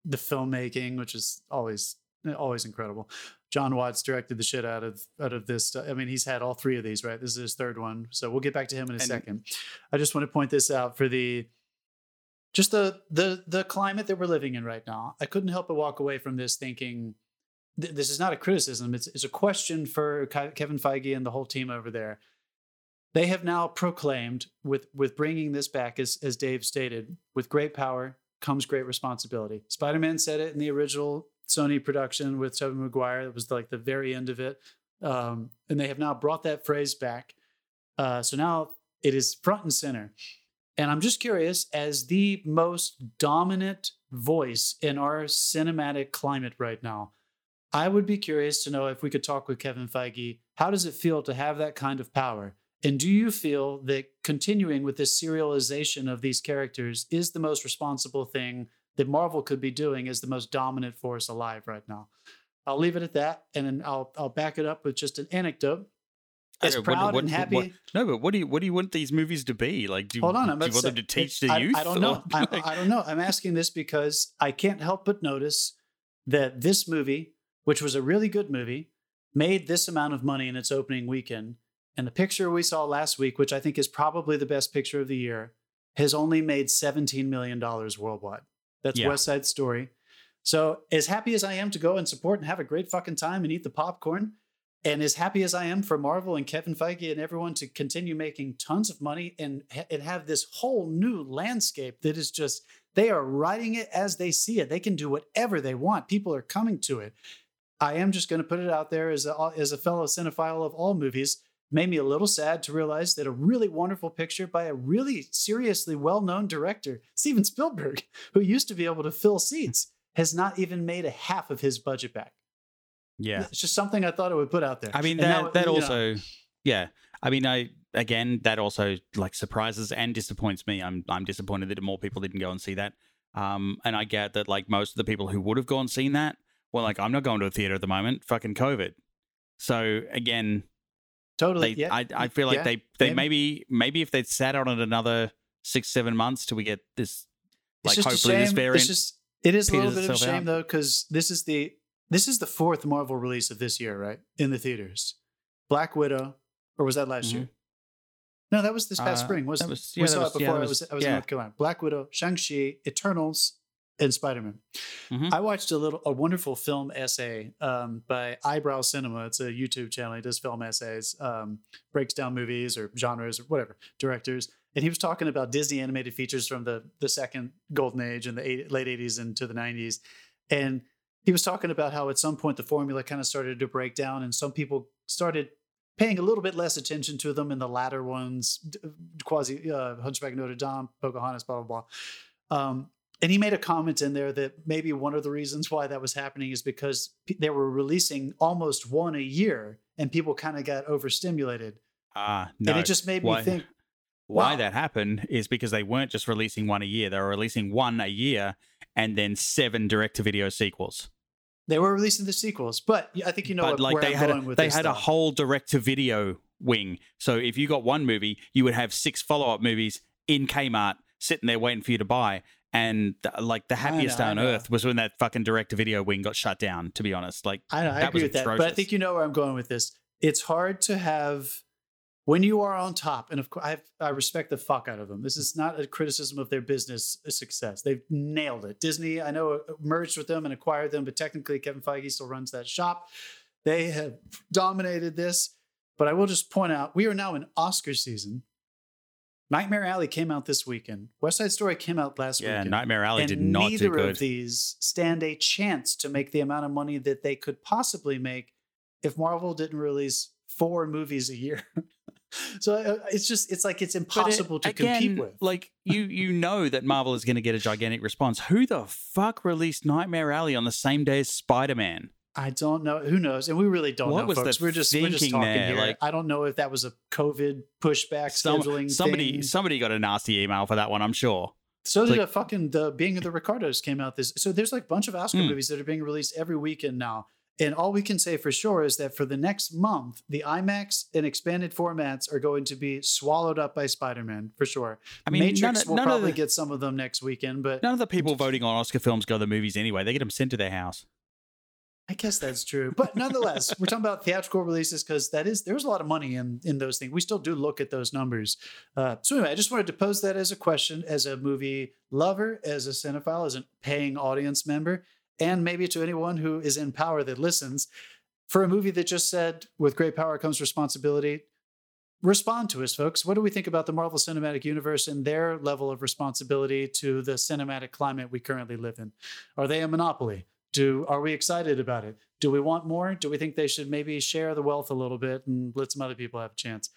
the filmmaking, which is always always incredible. John Watts directed the shit out of out of this. I mean, he's had all three of these, right? This is his third one, so we'll get back to him in a And- second. I just want to point this out for the just the the the climate that we're living in right now. I couldn't help but walk away from this thinking th- this is not a criticism. It's it's a question for Ke- Kevin Feige and the whole team over there. They have now proclaimed with with bringing this back, as as Dave stated, with great power comes great responsibility. Spider Man said it in the original Sony production with Tobey Maguire. It was like the very end of it, um, and they have now brought that phrase back. Uh, so now it is front and center. And I'm just curious, as the most dominant voice in our cinematic climate right now, I would be curious to know if we could talk with Kevin Feige. How does it feel to have that kind of power? And do you feel that continuing with this serialization of these characters is the most responsible thing that Marvel could be doing as the most dominant force alive right now? I'll leave it at that, and then I'll I'll back it up with just an anecdote. As Okay, what- proud what- and happy. what- no, but what do you what do you want these movies to be? Like, do you, Hold on, I'm do you want them to teach the I, youth? I don't know. I, I don't know. I'm asking this because I can't help but notice that this movie, which was a really good movie, made this amount of money in its opening weekend, and the picture we saw last week, which I think is probably the best picture of the year, has only made 17 million dollars worldwide. That's Yeah. West Side Story. So, as happy as I am to go and support and have a great fucking time and eat the popcorn, and as happy as I am for Marvel and Kevin Feige and everyone to continue making tons of money and, and have this whole new landscape that is just, they are writing it as they see it. They can do whatever they want. People are coming to it. I am just going to put it out there as a, as a fellow cinephile of all movies. Made me a little sad to realize that a really wonderful picture by a really seriously well known director, Steven Spielberg, who used to be able to fill seats, has not even made a half of his budget back. yeah. It's just something I thought I would put out there. I mean that now, that you know, also yeah. I mean I again that also like surprises and disappoints me. I'm I'm disappointed that more people didn't go and see that. Um and I get that like most of the people who would have gone and seen that were like I'm not going to a theater at the moment, fucking COVID. So again, totally. they yeah, I I feel like yeah, they they maybe. maybe maybe if they'd sat on it another 6 7 months till we get this like hopefully this variant It's just it is a little bit of a shame out. though because this is the this is the fourth Marvel release of this year, right? In the theaters, Black Widow, or was that last Mhm. year? No, that was this past Uh, spring. Was, that was- we yeah, saw that it was- yeah, before that I was was- I was in. North Carolina. Black Widow, Shang Chi, Eternals, and Spider Man. Mhm. I watched a little a wonderful film essay um, by Eyebrow Cinema. It's a YouTube channel. He does film essays, um, breaks down movies or genres or whatever directors. And he was talking about Disney animated features from the the second golden age in the eight, late '80s into the '90s, and he was talking about how at some point the formula kind of started to break down, and some people started paying a little bit less attention to them in the latter ones, quasi uh, Hunchback of Notre Dame, Pocahontas, blah blah blah. Um, and he made a comment in there that maybe one of the reasons why that was happening is because p- they were releasing almost one a year, and people kind of got overstimulated, ah no. and it just made me think. Why Wow. that happened is because they weren't just releasing one a year; they were releasing one a year and then seven direct-to-video sequels. They were releasing the sequels, but I think you know but like where they I'm had going a, with they had a whole direct-to-video wing. So if you got one movie, you would have six follow-up movies in Kmart sitting there waiting for you to buy. And like the happiest know, day on earth was when that fucking direct-to-video wing got shut down. To be honest, like I, know, I agree was with that, but I think you know where I'm going with this. It's hard to have when you are on top, and of course, I, I respect the fuck out of them. This is not a criticism of their business success. They've nailed it. Disney, I know, uh, merged with them and acquired them, but technically, Kevin Feige still runs that shop. They have dominated this. But I will just point out, we are now in Oscar season. Nightmare Alley came out this weekend. West Side Story came out last yeah, weekend Nightmare Alley and did not neither do good. Neither of these stand a chance to make the amount of money that they could possibly make if Marvel didn't release four movies a year. so uh, it's just it's like it's But it- impossible to again, compete with. Like you, you know that Marvel is going to get a gigantic response. Who the fuck released Nightmare Alley on the same day as Spider Man? I don't know. Who knows? And we really don't know What know, was the folks. We're just we're just talking there? here. Like- I don't know if that was a COVID pushback Some, scheduling somebody, thing. somebody got a nasty email for that one. I'm sure. So did like- a fucking the Being of the Ricardos came out this. So there's like a bunch of Oscar Hmm. movies that are being released every weekend now. And all we can say for sure is that for the next month, the IMAX and expanded formats are going to be swallowed up by Spider Man for sure. I mean, Matrix of- will probably the- get some of them next weekend, but None of the people voting on Oscar films go to the movies anyway. They get them sent to their house. I guess that's true. But nonetheless, we're talking about theatrical releases because that is there's a lot of money in in those things. We still do look at those numbers. Uh, so anyway, I just wanted to pose that as a question, as a movie lover, as a cinephile, as a paying audience member, and maybe to anyone who is in power that listens. For a movie that just said, "With great power comes responsibility." Respond to us, folks. What do we think about the Marvel Cinematic Universe and their level of responsibility to the cinematic climate we currently live in? Are they a monopoly? Do are we excited about it? Do we want more? Do we think they should maybe share the wealth a little bit and let some other people have a chance?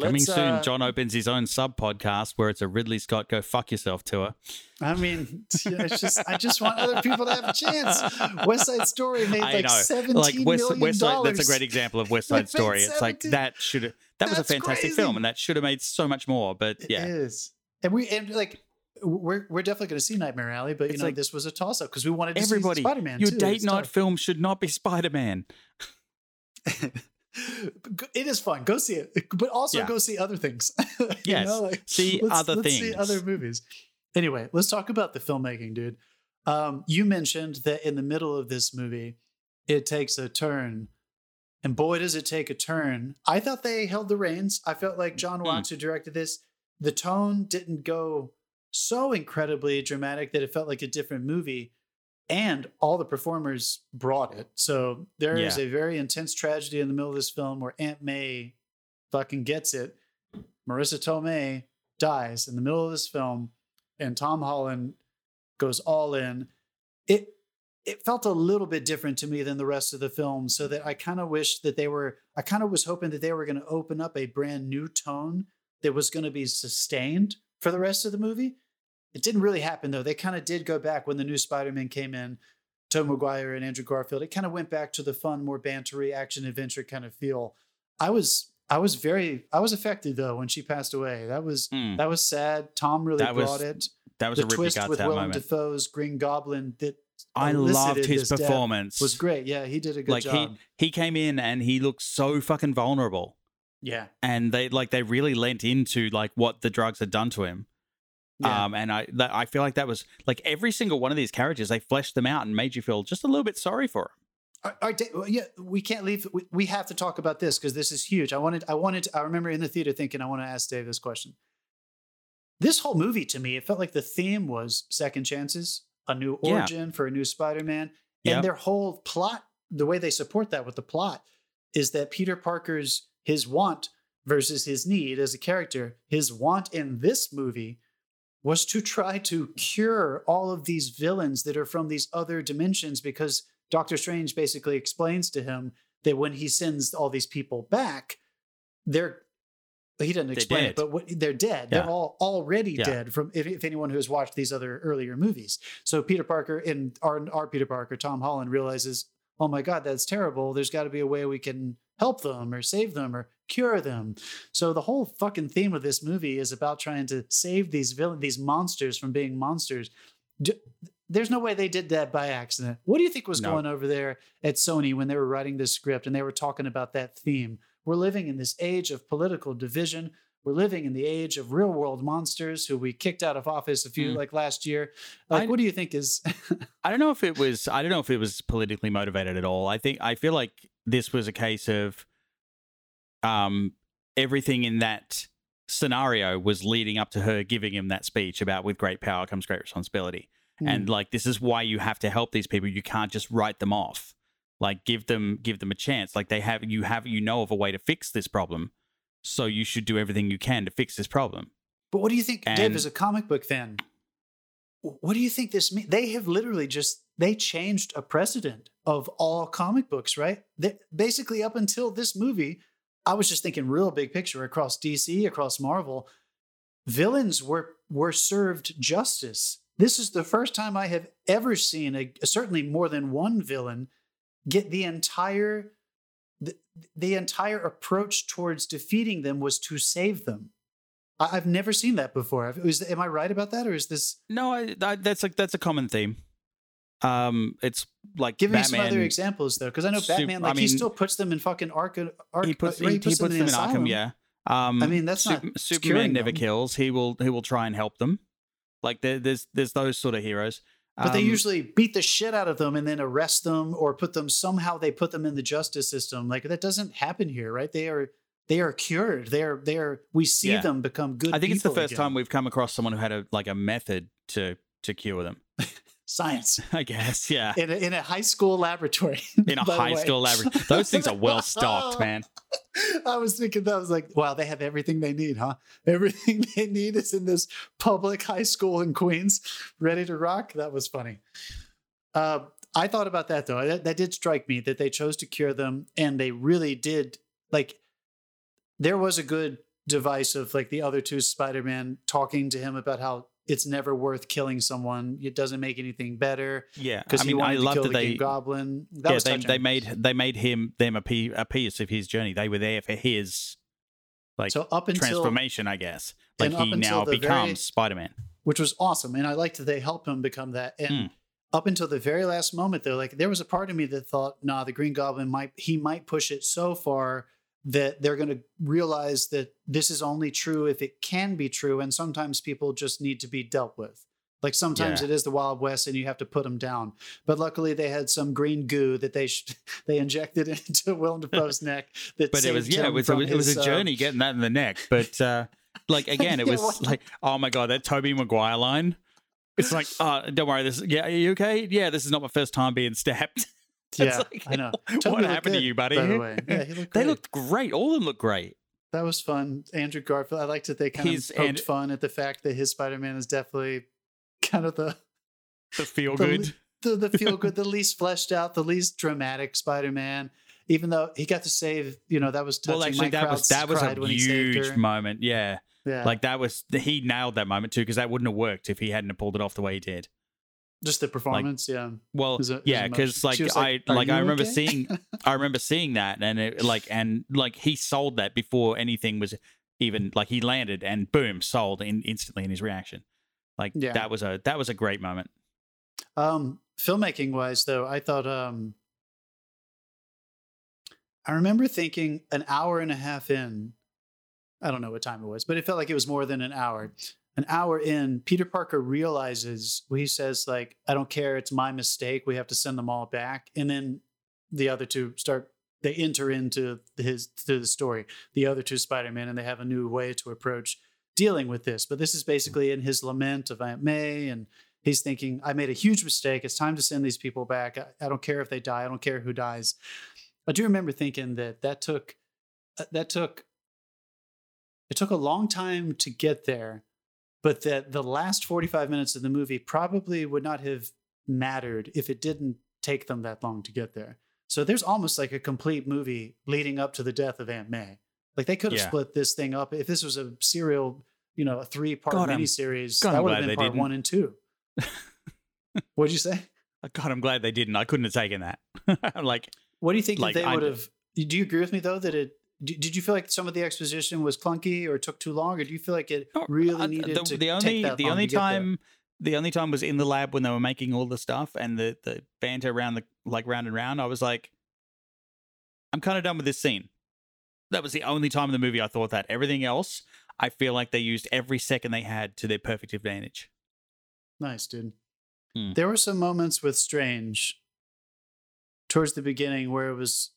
Coming Let's, soon, uh, John opens his own sub podcast where it's a Ridley Scott go fuck yourself tour. I mean, it's just I just want other people to have a chance. West Side Story made I like know. seventeen Like million West, West Side, dollars. that's a great example of West Side Story. It's like that should have that was a fantastic crazy. film and that should have made so much more. But yeah, it is. and we and like we're we're definitely going to see Nightmare Alley, but you It's know like- this was a toss up because we wanted to everybody, see Spider Man. your date night film should not be Spider Man. it is fun. Go see it, but also Yeah. go see other things. You Yes. know, like, See let's- other let's See other movies. Anyway, let's talk about the filmmaking, dude. Um, you mentioned that in the middle of this movie, it takes a turn, and boy, does it take a turn! I thought they held the reins. I felt like Jon Hmm. Watts, who directed this, the tone didn't go so incredibly dramatic that it felt like a different movie and all the performers brought it. So there is Yeah. a very intense tragedy in the middle of this film where Aunt May fucking gets it. Marisa Tomei dies in the middle of this film, and Tom Holland goes all in. It it felt a little bit different to me than the rest of the film, so that I kind of wish that they were. I kind of was hoping that they were going to open up a brand new tone that was going to be sustained for the rest of the movie. It didn't really happen though. They kind of did go back when the new Spider-Man came in, Tobey Maguire and Andrew Garfield. It kind of went back to the fun, more bantery action adventure kind of feel. I was I was very I was affected though when she passed away. That was Mm. that was sad. Tom really That was brought it. That was The a rip twist with that Willem moment. Dafoe's Green Goblin that I loved his performance. was great. Yeah, he did a good like job. he he came in and he looked so fucking vulnerable. yeah, and they like they really lent into like what the drugs had done to him. Yeah. Um, and I that, I feel like that was like every single one of these characters they fleshed them out and made you feel just a little bit sorry for them. All right, Da- yeah, we can't leave. We, we have to talk about this because this is huge. I wanted, I wanted. I remember in the theater thinking, I want to ask Dave this question. This whole movie to me, it felt like the theme was second chances, a new Yeah. origin for a new Spider-Man, and Yep. their whole plot. The way they support that with the plot is that Peter Parker's his want versus his need as a character. His want in this movie was to try to cure all of these villains that are from these other dimensions because Doctor Strange basically explains to him that when he sends all these people back, they're he doesn't explain it, but what, they're dead. Yeah. They're all already Yeah. dead from if, if anyone who has watched these other earlier movies. So Peter Parker and our, our Peter Parker, Tom Holland, realizes, oh my God, that's terrible. There's got to be a way we can help them or save them or cure them. So the whole fucking theme of this movie is about trying to save these villain, these monsters from being monsters. D- There's no way they did that by accident. What do you think was No. going over there at Sony when they were writing this script and they were talking about that theme? We're living in this age of political division. We're living in the age of real world monsters who we kicked out of office a few Mm. like last year. Like, I- what do you think is? I don't know if it was I don't know if it was politically motivated at all. I think I feel like this was a case of um everything in that scenario was leading up to her giving him that speech about with great power comes great responsibility. And like this is why you have to help these people. You can't just write them off. Like give them give them a chance. Like they have you have you know of a way to fix this problem. So you should do everything you can to fix this problem. But what do you think, Dave, And- as a comic book fan? What do you think this means? They have literally just they changed a precedent of all comic books, right? They, basically, up until this movie, I was just thinking real big picture across DC, across Marvel. Villains were were served justice. This is the first time I have ever seen a certainly more than one villain get the entire the, the entire approach towards defeating them was to save them. I- I've never seen that before. Is, am I right about that, or is this? No, I, I, that's like that's a common theme. Um, it's like Give me some other examples though, because I know Sup- Batman, I like he still puts them in fucking Arkham. Ark, He puts, uh, he, he puts, them in, asylum. Arkham. Yeah. Um, I mean, that's not Sup- securing Superman never them. kills. He will. He will try and help them. Like there, there's there's those sort of heroes. But they Um, usually beat the shit out of them and then arrest them or put them somehow they put them in the justice system. Like that doesn't happen here, right? They are they are cured. They are they are we see Yeah. them become good. I think it's the first again. time we've come across someone who had a like a method to to cure them. Science I guess. Yeah. in a, in a high school laboratory. In a high school laboratory. Those things are well stocked, man. I was thinking that I was like, wow, they have everything they need, huh? Everything they need is in this public high school in Queens, ready to rock. That was funny. Uh, I thought about that though. That, that did strike me that they chose to cure them, and they really did. Like, there was a good device of like the other two Spider-Man talking to him about how it's never worth killing someone. It doesn't make anything better Yeah. because I he mean, I love kill that the they Green Goblin. That yeah, they, they made they made him them a, piece of his journey. They were there for his like so up until transformation, I guess. Like he now becomes Spider Man. which was awesome. And I liked that they helped him become that. And Hmm. up until the very last moment, though, like there was a part of me that thought, nah, the Green Goblin might he might push it so far that they're going to realize that this is only true if it can be true, and sometimes people just need to be dealt with. Like sometimes Yeah. it is the Wild West, and you have to put them down. But luckily, they had some green goo that they sh- they injected into Willem Dafoe's neck. That But it was yeah, it was it was, it was his, a uh, journey getting that in the neck. But uh like again, it Yeah, was what- like, oh my god, that Tobey Maguire line. It's like, uh, don't worry, this yeah, are you okay? Yeah, this is not my first time being stabbed. It's Yeah, like, I know. What Tobey looked happened to you, buddy? By the way, yeah, he looked they looked great. All of them look great. That was fun. Andrew Garfield. I liked that they kind He's- of poked and- fun at the fact that his Spider Man is definitely kind of the The feel The good. the, the feel good, the least fleshed out, the least dramatic Spider Man. Even though he got to save, you know, that was touching. Well, actually, Mike that was that was a when he saved huge moment. Yeah, Yeah, like that was he nailed that moment too because that wouldn't have worked if he hadn't pulled it off the way he did. Just the performance. yeah, Well, a- yeah, because emotion. like, I like, I remember okay?" seeing I remember seeing that and it like and like he sold that before anything was even like he landed and boom sold in instantly in his reaction. Like Yeah. that was a that was a great moment. Um, filmmaking wise, though, I thought um, I remember thinking an hour and a half in. I don't know what time it was, but it felt like it was more than an hour. An hour in, Peter Parker realizes he says, like, I don't care, it's my mistake. We have to send them all back. And then the other two start they enter into his to the story, the other two Spider-Man, and they have a new way to approach dealing with this. But this is basically in his lament of Aunt May and he's thinking, I made a huge mistake. It's time to send these people back. I, I don't care if they die. I don't care who dies. I do remember thinking that that took uh, that took it took a long time to get there, but that the last 45 minutes of the movie probably would not have mattered if it didn't take them that long to get there. So there's almost like a complete movie leading up to the death of Aunt May. Like they could have Yeah. split this thing up if this was a serial, you know, a three part miniseries. God, that would have been part didn't. one and two. What'd you say? Uh, God, I'm glad they didn't. I couldn't have taken that. I'm like, What do you think Like, they would have? Do you agree with me though that it? Did did you feel like some of the exposition was clunky or took too long, or do you feel like it Oh, really uh, needed the, to the take only that the only to get there? time the only time was in the lab when they were making all the stuff and the the banter around the like round and round. I was like, I'm kind of done with this scene. That was the only time in the movie I thought that. Everything else, I feel like they used every second they had to their perfect advantage. Nice, dude. Hmm. There were some moments with Strange towards the beginning where it was,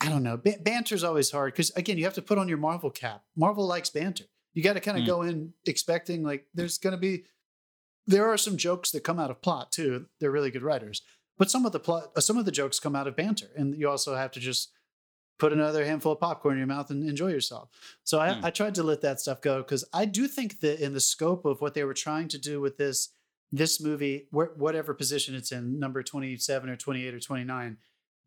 I don't know, ba- banter's always hard because again, you have to put on your Marvel cap. Marvel likes banter. You got to kind of Hmm. go in expecting like there's going to be, there are some jokes that come out of plot too. They're really good writers, but some of the plot, uh, some of the jokes come out of banter, and you also have to just put another handful of popcorn in your mouth and enjoy yourself. So I, Hmm. I tried to let that stuff go because I do think that in the scope of what they were trying to do with this this movie, wh- whatever position it's in, number twenty seven or twenty eight or twenty nine,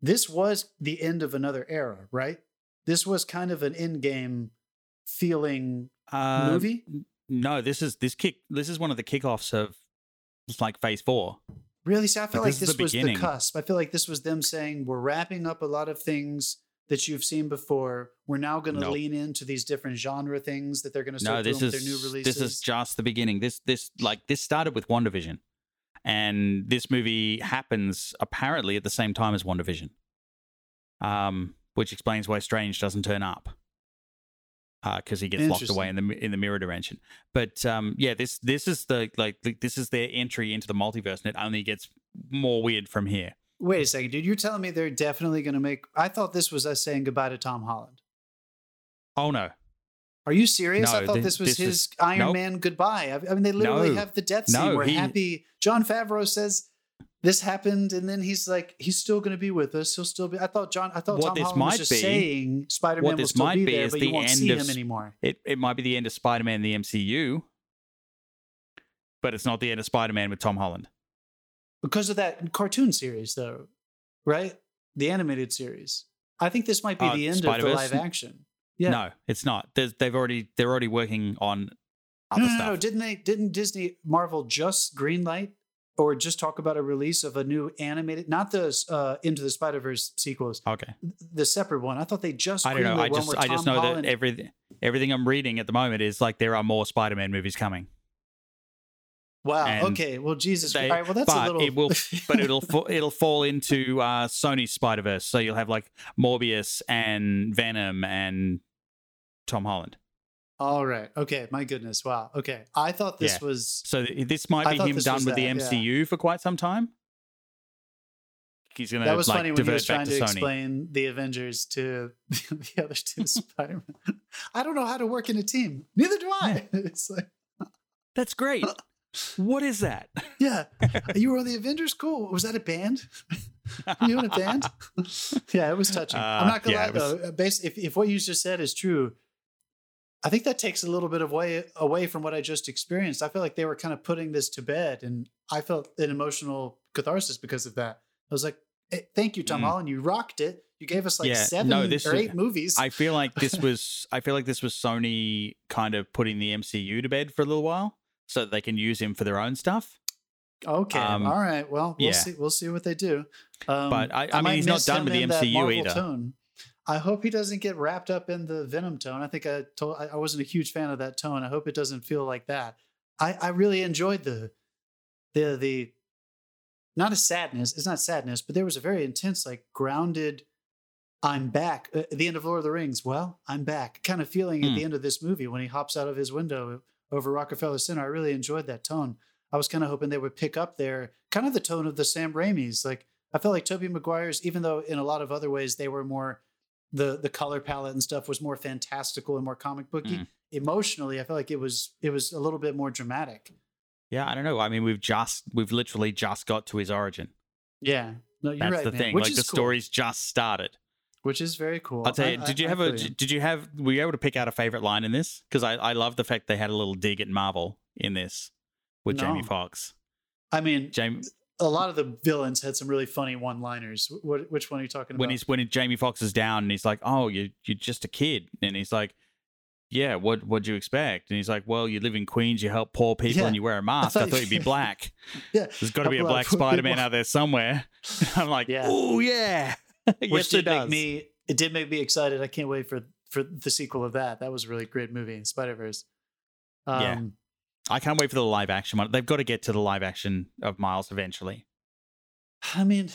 this was the end of another era, right? This was kind of an end game feeling Uh, movie. No, this is this kick. This is one of the kickoffs of like Phase Four. Really, so I feel Like, like this this the was the cusp. I feel like this was them saying we're wrapping up a lot of things that you've seen before. We're now going to Nope. lean into these different genre things that they're going to No, start this doing is with their new releases. this is just the beginning. This this like this started with WandaVision. And this movie happens apparently at the same time as WandaVision, um, which explains why Strange doesn't turn up because he gets locked away in the in the mirror dimension. But um, yeah, this this is the like this is their entry into the multiverse, and it only gets more weird from here. Wait a second, dude. You're telling me they're definitely going to make? I thought this was us saying goodbye to Tom Holland. Oh no, are you serious? No, I thought this was this his is, Iron nope. Man goodbye. I, I, mean, they literally no, have the death scene no, where he, Happy Jon Favreau says this happened, and then he's like, he's still going to be with us. He'll still be. I thought John. I thought what Tom Holland was just be, saying Spider Man will still be, be there, but the you won't see of, him anymore. It it might be the end of Spider Man the MCU, but it's not the end of Spider Man with Tom Holland because of that cartoon series, though, right? The animated series. I think this might be uh, the end Spider-Verse? of the live action. Yeah. No, it's not. There's, they've already they're already working on other no, no, stuff. No, didn't they? Didn't Disney Marvel just greenlight or just talk about a release of a new animated, not the uh, Into the Spider Verse sequels. Okay, the separate one. I thought they just. I don't know. I just I just know Holland... that everything everything I'm reading at the moment is like there are more Spider Man movies coming. Wow. And okay. Well, Jesus. They, right. Well, that's but a little. it will, but it'll it'll fall into uh, Sony's Spider Verse. So you'll have like Morbius and Venom and Tom Holland. All right. Okay. My goodness. Wow. Okay. I thought this yeah. was. So this might be him done with that, the MCU yeah. for quite some time. He's gonna. That was like, funny when he was trying to, to explain the Avengers to the other two Spider-Man. I don't know how to work in a team. Neither do I. it's like. That's great. What is that? Yeah. You were on the Avengers? Cool. Was that a band? were you in a band? yeah, it was touching. Uh, I'm not gonna yeah, lie was... though. Based, if, if what you just said is true, I think that takes a little bit of way away from what I just experienced. I feel like they were kind of putting this to bed, and I felt an emotional catharsis because of that. I was like, hey, "Thank you, Tom mm. Holland. You rocked it. You gave us like yeah, seven no, this or eight movies." I feel like this was. I feel like this was Sony kind of putting the MCU to bed for a little while, so that they can use him for their own stuff. Okay. Um, All right. Well, we'll yeah. see. We'll see what they do. Um, but I, I, I mean, he's not done with the MCU either. Tone. I hope he doesn't get wrapped up in the Venom tone. I think I told I wasn't a huge fan of that tone. I hope it doesn't feel like that. I, I really enjoyed the the the not a sadness. It's not sadness, but there was a very intense, like grounded. I'm back uh, at the end of Lord of the Rings. Well, I'm back. Kind of feeling mm. at the hmm. end of this movie when he hops out of his window over Rockefeller Center. I really enjoyed that tone. I was kind of hoping they would pick up there, kind of the tone of the Sam Raimi's. Like I felt like Tobey Maguire's, even though in a lot of other ways they were more the the color palette and stuff was more fantastical and more comic booky. Mm. Emotionally, I felt like it was it was a little bit more dramatic. Yeah, I don't know. I mean, we've just we've literally just got to his origin. Yeah, no, you're That's right, the man. thing. Which like the cool. story's just started. Which is very cool. I'll tell you. I, did you I, have I a? Did you have? Were you able to pick out a favorite line in this? Because I I love the fact they had a little dig at Marvel in this with no. Jamie Foxx. I mean, Jamie a lot of the villains had some really funny one-liners. What, which one are you talking about? When he's when Jamie Foxx is down and he's like, "Oh, you you're just a kid," and he's like, "Yeah, what what'd you expect?" And he's like, "Well, you live in Queens, you help poor people, yeah. and you wear a mask. I thought, I thought you'd be black. yeah, there's got to be a black Spider-Man out there somewhere." I'm like, yeah. "Oh yeah." yes, Which did make me it did make me excited. I can't wait for for the sequel of that. That was a really great movie, Spider Verse. Um, yeah. I can't wait for the live action one. They've got to get to the live action of Miles eventually. I mean,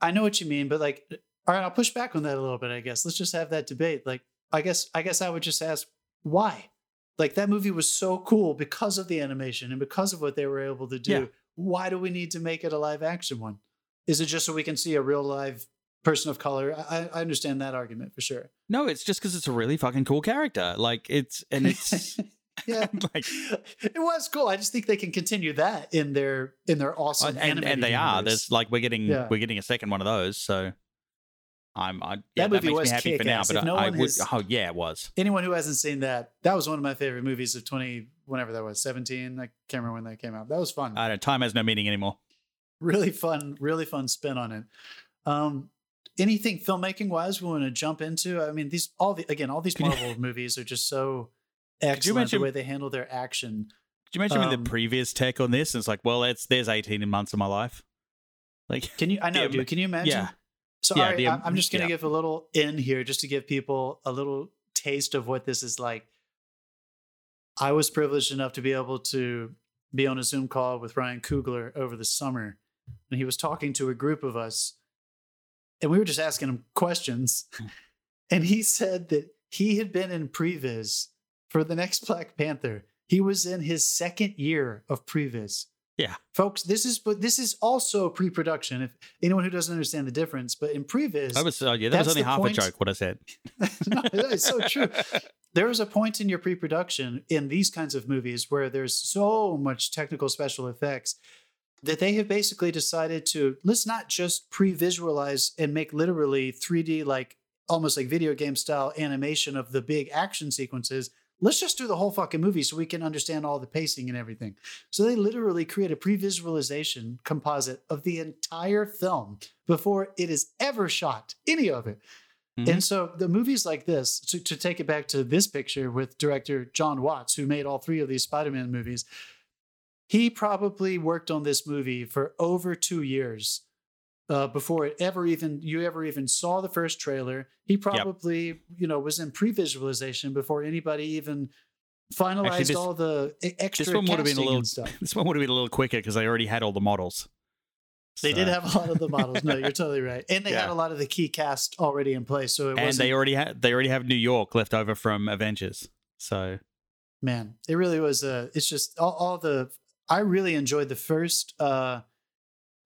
I know what you mean, but like, all right, I'll push back on that a little bit. I guess let's just have that debate. Like, I guess, I guess I would just ask why. Like that movie was so cool because of the animation and because of what they were able to do. Yeah. Why do we need to make it a live action one? Is it just so we can see a real live person of color? I, I understand that argument for sure. No, it's just because it's a really fucking cool character. Like it's and it's yeah, like it was cool. I just think they can continue that in their in their awesome and, and they universe. are. There's like we're getting yeah. we're getting a second one of those. So I'm I, yeah, that movie that was me happy for now. But no I, I would has, oh yeah, it was. Anyone who hasn't seen that, that was one of my favorite movies of twenty whenever that was seventeen. I can't remember when that came out. That was fun. I don't. Time has no meaning anymore. Really fun, really fun spin on it. Um, anything filmmaking wise we want to jump into? I mean, these all the again all these Marvel movies are just so excellent you mention, the way they handle their action. Did you mention um, the previous tech on this? it's like, well, it's there's 18 months of my life. Like, can you? I know, dude. Can you imagine? Yeah. So, yeah, the, I'm just going to yeah. give a little in here, just to give people a little taste of what this is like. I was privileged enough to be able to be on a Zoom call with Ryan Coogler over the summer, and he was talking to a group of us, and we were just asking him questions, Hmm. and he said that he had been in previs for the next Black Panther. He was in his second year of previs. Yeah. folks, this is but this is also pre-production. If anyone who doesn't understand the difference, but in previs, I was uh, yeah, that was only half point. a joke. What I said. no, it's so true. There is a point in your pre-production in these kinds of movies where there's so much technical special effects that they have basically decided to let's not just pre-visualize and make literally 3D like almost like video game style animation of the big action sequences. Let's just do the whole fucking movie so we can understand all the pacing and everything. So they literally create a pre-visualization composite of the entire film before it is ever shot, any of it. Mhm. And so the movies like this, to, to take it back to this picture with director Jon Watts, who made all three of these Spider-Man movies, he probably worked on this movie for over two years uh, before it ever even you ever even saw the first trailer. He probably you know was in pre-visualization before anybody even finalized this- all the extra This one would have been a little. stuff. This one would have been a little quicker because they already had all the models. They did have a lot of the models. No, you're totally right, and they had a lot of the key cast already in place. So it and they already had they already have New York left over from Avengers. So man it really was uh it's just all, all the i really enjoyed the first uh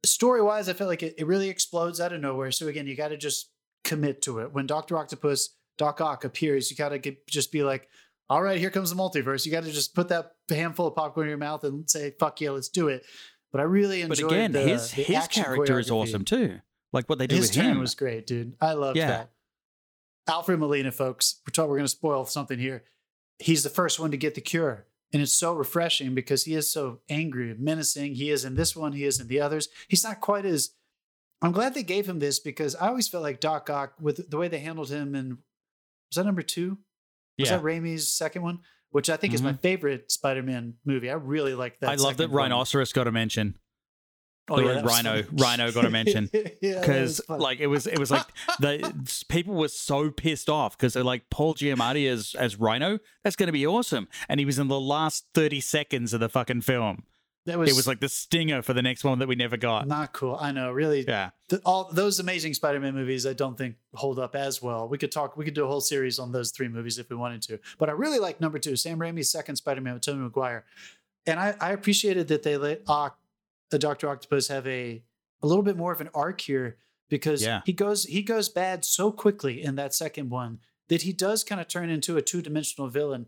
story wise i felt like it, it really explodes out of nowhere so again you got to just commit to it when dr octopus doc ock appears you got to just be like all right here comes the multiverse you got to just put that handful of popcorn in your mouth and say fuck yeah let's do it but i really enjoyed. but again, the, his the his character is awesome too. Like what they did his with turn him. was great dude i loved Yeah. that alfred molina folks we're, talking, we're going to spoil something here he's the first one to get the cure. And it's so refreshing because he is so angry and menacing. He is in this one, he is in the others. He's not quite as. I'm glad they gave him this because I always felt like Doc Ock, with the way they handled him, and was that number two? Was yeah, that Raimi's second one? Which I think is my mm-hmm. favorite Spider Man movie. I really like that. I love that one. Rhinoceros got a mention. Oh, yeah, word that was Rhino-. Rhino got a mention. Because fun. like it was it was like the people were so pissed off because they're like Paul Giamatti as as Rhino that's going to be awesome and he was in the last 30 seconds of the fucking film that was, it was like the stinger for the next one that we never got not cool. I know, really. yeah the, all those amazing Spider-Man movies I don't think hold up as well. We could talk we could do a whole series on those three movies if we wanted to. But I really like number 2, Sam Raimi's second Spider-Man with Tobey Maguire. And I, I appreciated that they let Ock, the Dr. Octopus have a a little bit more of an arc here because Yeah. he goes he goes bad so quickly in that second one that he does kind of turn into a two-dimensional villain.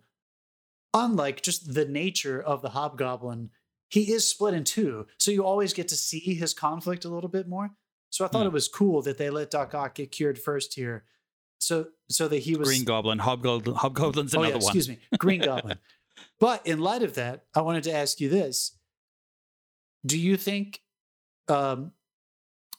Unlike just the nature of the Hobgoblin, he is split in two. So you always get to see his conflict a little bit more. So I thought Hmm. it was cool that they let Doc Ock get cured first here. So so that he was Green Goblin Hobgoblin Hobgoblin's oh, another yeah, one excuse me, Green Goblin. But in light of that, I wanted to ask you this: Do you think, um,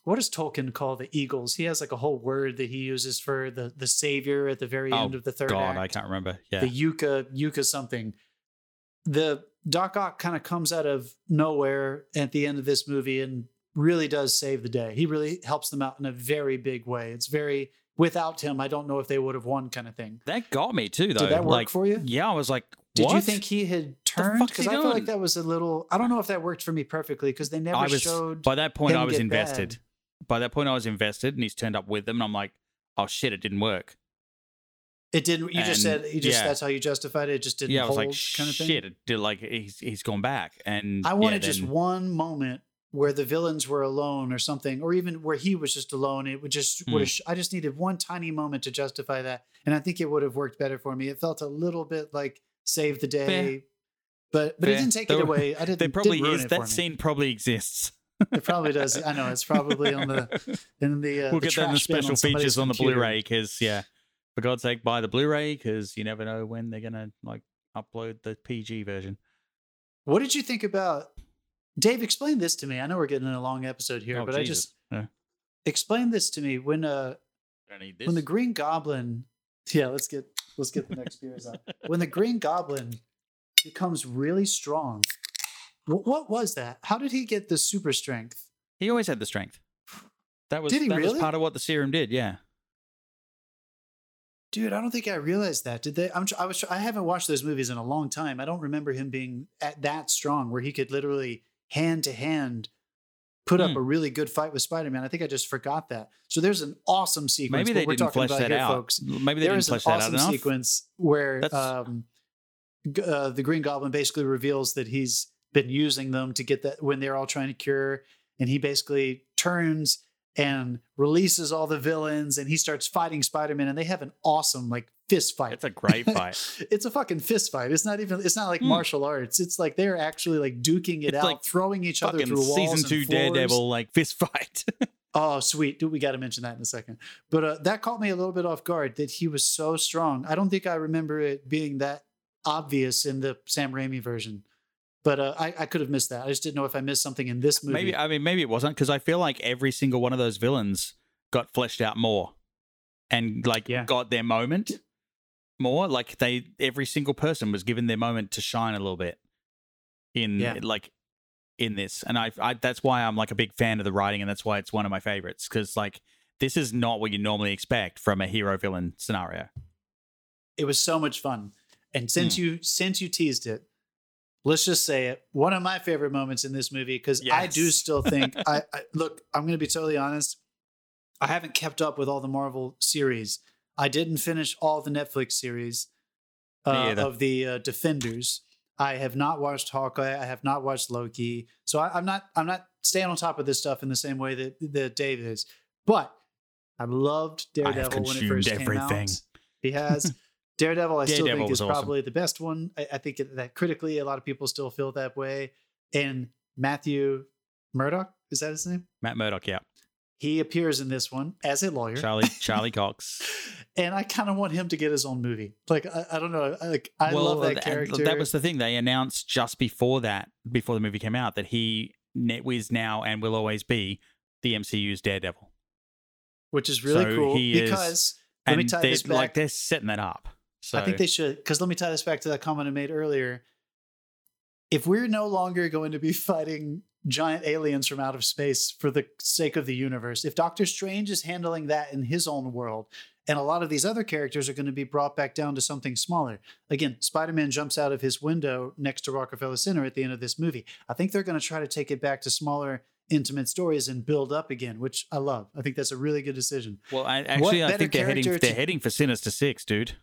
what does Tolkien call the eagles? He has like a whole word that he uses for the the savior at the very Oh, end of the third God act. I can't remember yeah The Yuka Yuka something. The Doc Ock kind of comes out of nowhere at the end of this movie and really does save the day. He really helps them out in a very big way. It's very without him, I don't know if they would have won kind of thing. that got me too though Did that work like for you? yeah I was like Did you think he had turned? Because I feel like that was a little. I don't know if that worked for me perfectly because they never I was showed. by that point I was invested bad. by that point I was invested and he's turned up with them and I'm like oh shit it didn't work It didn't. You just said you just yeah. that's how you justified it. It just didn't yeah I was hold like kind of thing. shit it did like he's he's gone back and I yeah, wanted just then- one moment where the villains were alone or something, or even where he was just alone. It would just Hmm. would have. I just needed one tiny moment to justify that, and I think it would have worked better for me. It felt a little bit like save the day, But but it didn't take it away. I didn't. There probably didn't is. That scene probably exists. It probably does. I know it's probably on the in the. Uh, we'll the get that in the special features on the computer. Blu-ray because yeah, for God's sake, buy the Blu-ray because you never know when they're gonna like upload the PG version. What did you think about Dave? Explain this to me. I know we're getting in a long episode here, Oh, but I just Yeah. explain this to me when uh when the Green Goblin. Yeah, let's get let's get the next beers out. When the Green Goblin becomes really strong, what, what was that? How did he get the super strength? he always had the strength. That was that was part of what the serum did. Yeah, Dude, I don't think I realized that. Did they? I'm. I was. I haven't watched those movies in a long time. I don't remember him being at that strong, where he could literally hand to hand put up Hmm. a really good fight with Spider-Man. I think I just forgot that. So there's an awesome sequence. Maybe they we're didn't talking flesh about that here, out. folks. Maybe they There didn't flesh that awesome out enough. sequence where That's- um, uh, the Green Goblin basically reveals that he's been using them to get that when they're all trying to cure, and he basically turns and releases all the villains, and he starts fighting Spider-Man, and they have an awesome like fist fight. It's a great fight. it's a fucking fist fight. It's not even. It's not like Hmm. martial arts. It's like they're actually like duking it It's out, like throwing each other through walls. season two. Daredevil like fist fight. Oh, sweet. Dude, we got to mention that in a second. But uh, that caught me a little bit off guard that he was so strong. I don't think I remember it being that obvious in the Sam Raimi version. But uh, I, I could have missed that. I just didn't know if I missed something in this movie. maybe I mean maybe it wasn't because I feel like every single one of those villains got fleshed out more and like Yeah. got their moment more. Like they every single person was given their moment to shine a little bit in Yeah. like in this, and I, I that's why I'm like a big fan of the writing, and that's why it's one of my favorites because like this is not what you normally expect from a hero villain scenario. it was so much fun. And since Hmm. you since you teased it, let's just say it. One of my favorite moments in this movie because I do still think I, I look. I'm going to be totally honest. I haven't kept up with all the Marvel series. I didn't finish all the Netflix series uh, of the uh, Defenders. I have not watched Hawkeye. I have not watched Loki. So I, I'm not. I'm not staying on top of this stuff in the same way that that Dave is. But I loved Daredevil I when it consumed first everything. came out. He has. Daredevil, I still think is awesome. probably the best one. I, I think that critically, a lot of people still feel that way. And Matthew Murdock, is that his name? Matt Murdock, yeah, He appears in this one as a lawyer. Charlie Charlie Cox. and I kind of want him to get his own movie. Like I, I don't know, like I well, love that th- character. That was the thing they announced just before that, before the movie came out, that he net is now and will always be the MCU's Daredevil. which is really so cool he is- because let me And tie this back. like they're setting that up. So I think they should because let me tie this back to that comment I made earlier. If we're no longer going to be fighting giant aliens from out of space for the sake of the universe, if Doctor Strange is handling that in his own world, and a lot of these other characters are going to be brought back down to something smaller. Again, Spider Man jumps out of his window next to Rockefeller Center at the end of this movie. I think they're going to try to take it back to smaller, intimate stories and build up again, which I love. I think that's a really good decision. well, I, actually, I think they're heading character they're heading for Sinister Six, dude.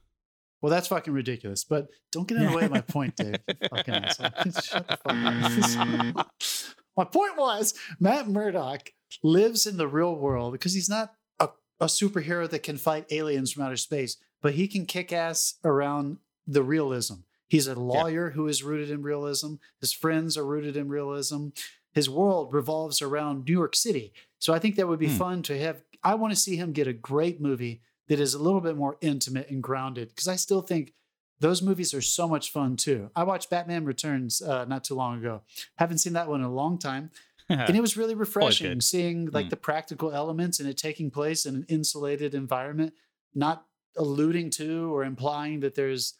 Well, that's fucking ridiculous. But don't get in the way of my point, Dave. Fucking asshole. Shut the fuck up. my point was Matt Murdock lives in the real world because he's not a, a superhero that can fight aliens from outer space, but he can kick ass around the realism. He's a lawyer who is rooted in realism. His friends are rooted in realism. His world revolves around New York City. So I think that would be Hmm. fun to have. I want to see him get a great movie that is a little bit more intimate and grounded because I still think those movies are so much fun too. I watched Batman Returns uh, not too long ago. Haven't seen that one in a long time, and it was really refreshing seeing like Mm. the practical elements and it taking place in an insulated environment, not alluding to or implying that there's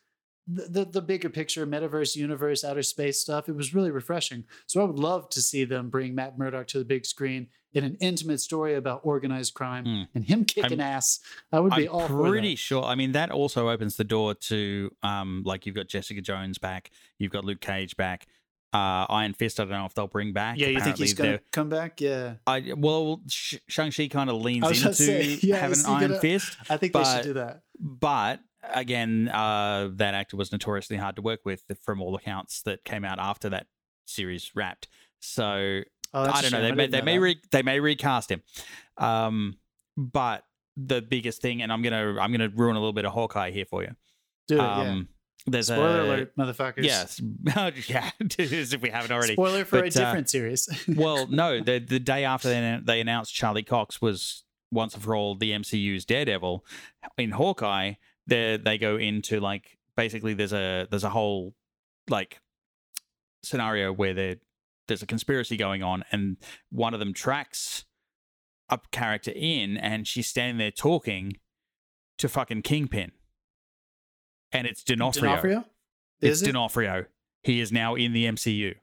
the, the, the bigger picture, metaverse, universe, outer space stuff. It was really refreshing. So I would love to see them bring Matt Murdock to the big screen in an intimate story about organized crime Mm. and him kicking ass. I would be I'm all pretty sure. I mean, that also opens the door to um, like you've got Jessica Jones back, you've got Luke Cage back, uh, Iron Fist. I don't know if they'll bring back. Yeah, you think he's going to come back? Yeah. I well, Sh- Shang Chi kind of leans into say, yeah, having an Iron gonna- Fist, I think they But- should do that. but again, uh, that actor was notoriously hard to work with from all accounts that came out after that series wrapped. So Oh, I a don't know. They may they know may re- they may recast him, um, but the biggest thing, and I'm gonna I'm gonna ruin a little bit of Hawkeye here for you. do it. Um, There's yeah. Spoiler a alert, motherfuckers. yes, yeah, as if we haven't already. Spoiler for a But, uh, different series. well, no, the the day after they, they announced Charlie Cox was once and for all the MCU's Daredevil, in Hawkeye, they they go into like basically there's a there's a whole like scenario where there there's a conspiracy going on, and one of them tracks a character in, and she's standing there talking to fucking Kingpin, and it's D'Onofrio. D'Onofrio? It's Is it? D'Onofrio. He is now in the MCU.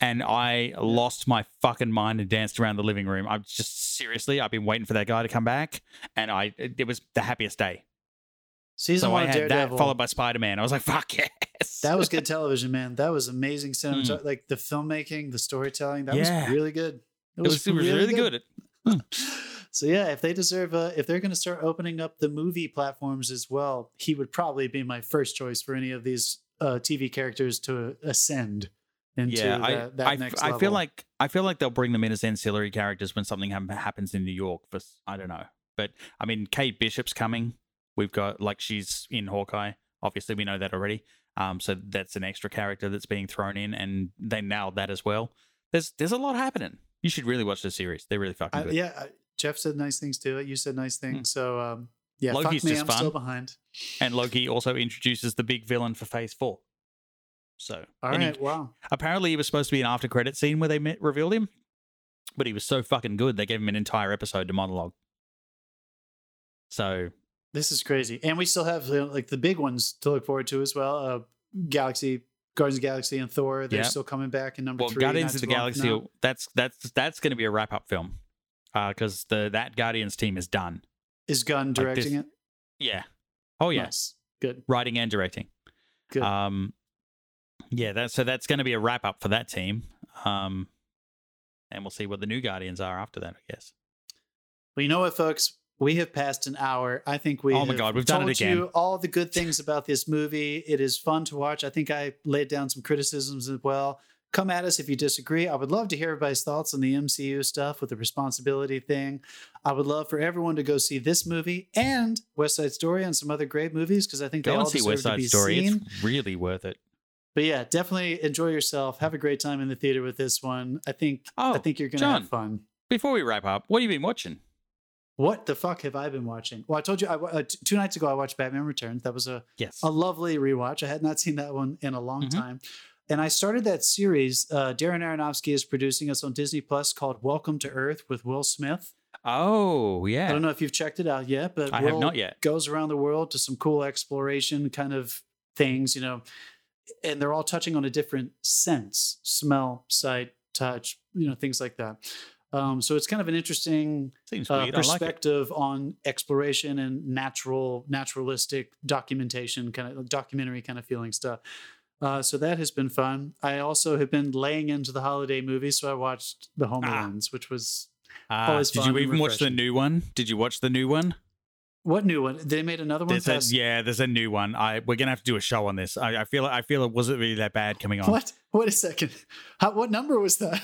And I lost my fucking mind and danced around the living room. I'm just seriously, I've been waiting for that guy to come back, and I it was the happiest day. Season so one I had Daredevil. that followed by Spider Man. I was like, fuck yes. that was good television, man. That was amazing cinema. Like the filmmaking, the storytelling. That Hmm. Yeah. was really good. It was, it was really, good. So yeah, if they deserve a, if they're going to start opening up the movie platforms as well, he would probably be my first choice for any of these uh, TV characters to ascend into yeah, I, that, that I, next I level. feel like I feel like they'll bring them in as ancillary characters when something ha- happens in New York. For I don't know, but I mean, Kate Bishop's coming. We've got like she's in Hawkeye. Obviously, we know that already. Um, so that's an extra character that's being thrown in, and they nailed that as well. There's there's a lot happening. You should really watch the series. They're really fucking good. yeah, I, Jeff said nice things too. You said nice things. So um, yeah, Hmm. Loki's fuck me, just I'm fun. still behind. And Loki also introduces the big villain for Phase Four. So All and he- wow. apparently he was supposed to be an after credit scene where they met, revealed him, but he was so fucking good they gave him an entire episode to monologue. So This is crazy, and we still have know, like the big ones to look forward to as well. Uh, Galaxy, Guardians of the Galaxy, and Thor. They're Yeah. still coming back in number well, three. Guardians of the too long from Galaxy now. that's that's that's going to be a wrap up film Uh because the that Guardians team is done. is Gunn this- directing it. Yeah. Oh yeah, Nice. good, writing and directing. good. Um, yeah, that so that's going to be a wrap up for that team. Um, and we'll see what the new Guardians are after that. I guess. well, you know what, folks. We have passed an hour. I think we. Oh my God, we've done it told again. You all the good things about this movie. It is fun to watch. I think I laid down some criticisms as well. Come at us if you disagree. I would love to hear everybody's thoughts on the MCU stuff with the responsibility thing. I would love for everyone to go see this movie and West Side Story and some other great movies because I think they all see deserve West to be Story. seen. It's really worth it. But yeah, definitely enjoy yourself. Have a great time in the theater with this one. I think Oh, I think you're gonna John. have fun. Before we wrap up, what have you been watching? What the fuck have I been watching? Well, I told you I, uh, t- two nights ago I watched Batman Returns. That was a Yes. a lovely rewatch. I had not seen that one in a long Mhm. time. And I started that series. Uh, Darren Aronofsky is producing us on Disney Plus called Welcome to Earth with Will Smith. Oh yeah. I don't know if you've checked it out yet, but I Will have not yet. goes around the world to some cool exploration kind of things, you know, and they're all touching on a different sense, smell, sight, touch, you know, things like that. Um, so it's kind of an interesting uh. I like perspective on exploration and natural, naturalistic documentation, kind of documentary kind of feeling stuff. Uh, so that has been fun. I also have been laying into the holiday movies, so I watched The Home Ah. Which was Ah, always did you even watch the new one? Did you watch the new one? what new one? They made another one. There's a, yeah, there's a new one. I we're gonna have to do a show on this. I, I feel I feel it wasn't really that bad coming on. What? Wait a second. How, what number was that?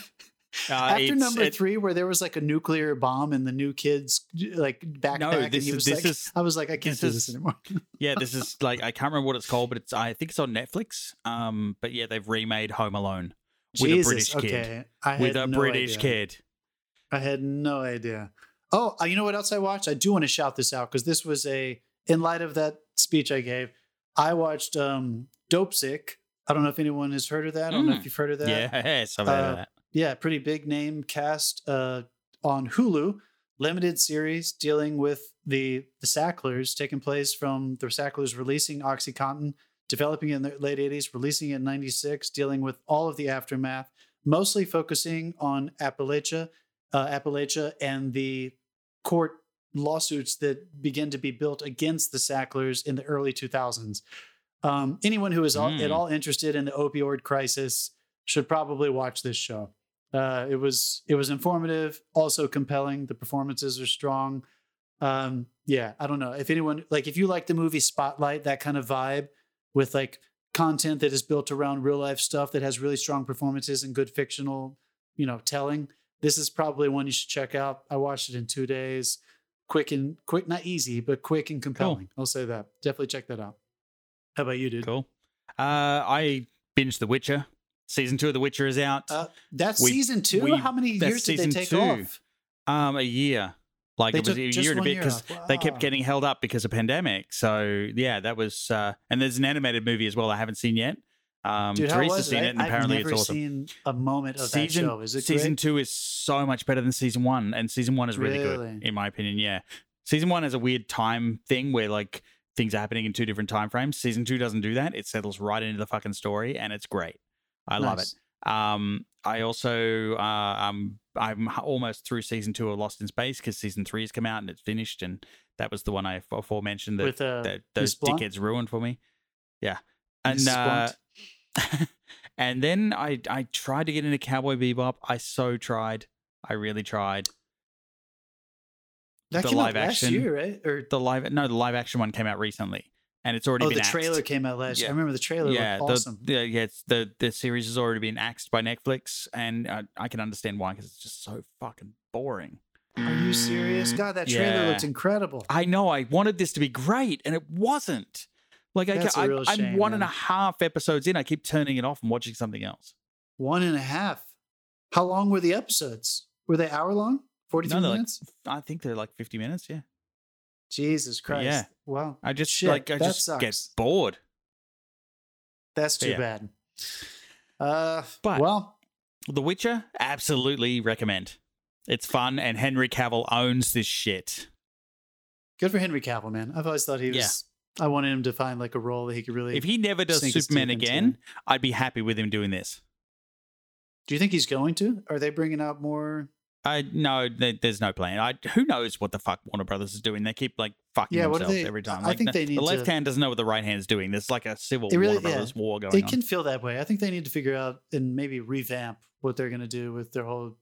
Uh, After number it- three, where there was like a nuclear bomb in the new kid's like backpack, and this he is- was this like, is- I was like, I can't this do is- this anymore. Yeah, this is like I can't remember what it's called, but it's I think it's on Netflix. Um, but yeah, they've remade Home Alone with Jesus, a British kid. okay. I With a no British idea. kid. I had no idea. Oh, uh, you know what else I watched? I do want to shout this out because this was a, in light of that speech I gave, I watched um, Dopesick. I don't know if anyone has heard of that. I don't know Mm. if you've heard of that. Yes, I've heard Uh, of that. Yeah, pretty big name cast uh, on Hulu. Limited series dealing with the the Sacklers, taking place from the Sacklers releasing OxyContin, developing in the late '80s, releasing in '96, dealing with all of the aftermath, mostly focusing on Appalachia, uh, Appalachia, and the court lawsuits that begin to be built against the Sacklers in the early 2000s. Um, anyone who is all, at Mm. all interested in the opioid crisis should probably watch this show. Uh, it was it was informative, also compelling. The performances are strong. Um, yeah, I don't know if anyone like if you like the movie Spotlight, that kind of vibe with like content that is built around real life stuff that has really strong performances and good fictional, you know, telling. This is probably one you should check out. I watched it in two days. Quick and quick, not easy, but quick and compelling. I'll say that. Definitely check that out. How about you, dude? Cool. Uh, I binged The Witcher. Season two of The Witcher is out. Uh, that's We- season two. we- How many years did they take two. off? um, a year. Like They it was a year and a bit because off. they kept getting held up because of pandemic. So yeah, that was. Uh, and there's an animated movie as well. I haven't seen yet. Um, Dude, Teresa's seen it? it, and I, apparently it's awesome. seen a moment of season that show. Is it season great? two is so much better than season one, and season one is really, Really? good in my opinion. Yeah, season one has a weird time thing where like things are happening in two different time frames. Season two doesn't do that. It settles right into the fucking story, and it's great. I love it. Um, I also uh, um, I'm almost through season two of Lost in Space because season three has come out and it's finished, and that was the one I before mentioned that, With uh, that those dickheads ruined for me. Yeah, and uh, and then I I tried to get into Cowboy Bebop. I so tried. I really tried. that the live action- year, right? Or The live no, the live action one came out recently, and it's already oh, the axed. trailer came out last year. Yeah. I remember the trailer yeah, looked awesome. the, the yeah, it's the the series has already been axed by Netflix, and uh, I can understand why because it's just so fucking boring. Are you serious? God, that trailer Yeah. looked incredible. I know I wanted this to be great, and it wasn't. Like I, That's I, I'm shame, one and a half episodes in. I keep turning it off and watching something else. One and a half. How long were the episodes? Were they hour long? 43 No, they're like- minutes? I think they're like 50 minutes. Yeah, Jesus Christ. yeah. Wow. I just Shit, like I just get bored. That's too yeah. bad. Uh, But- well, The Witcher, absolutely recommend. It's fun, and Henry Cavill owns this shit. good for Henry Cavill, man. I've always thought he was. Yeah. I wanted him to find like a role that he could really. If he never does Superman teeth into. again, I'd be happy with him doing this. Do you think he's going to? Are they bringing out more? I no, there- there's no plan. I who knows what the fuck Warner Brothers is doing? They keep like fucking Yeah, themselves they- every time. I Like, think the, they need the left to- hand doesn't know what the right hand is doing. There's like a civil really- Warner Brothers war going It on. can feel that way. I think they need to figure out and maybe revamp what they're going to do with their whole.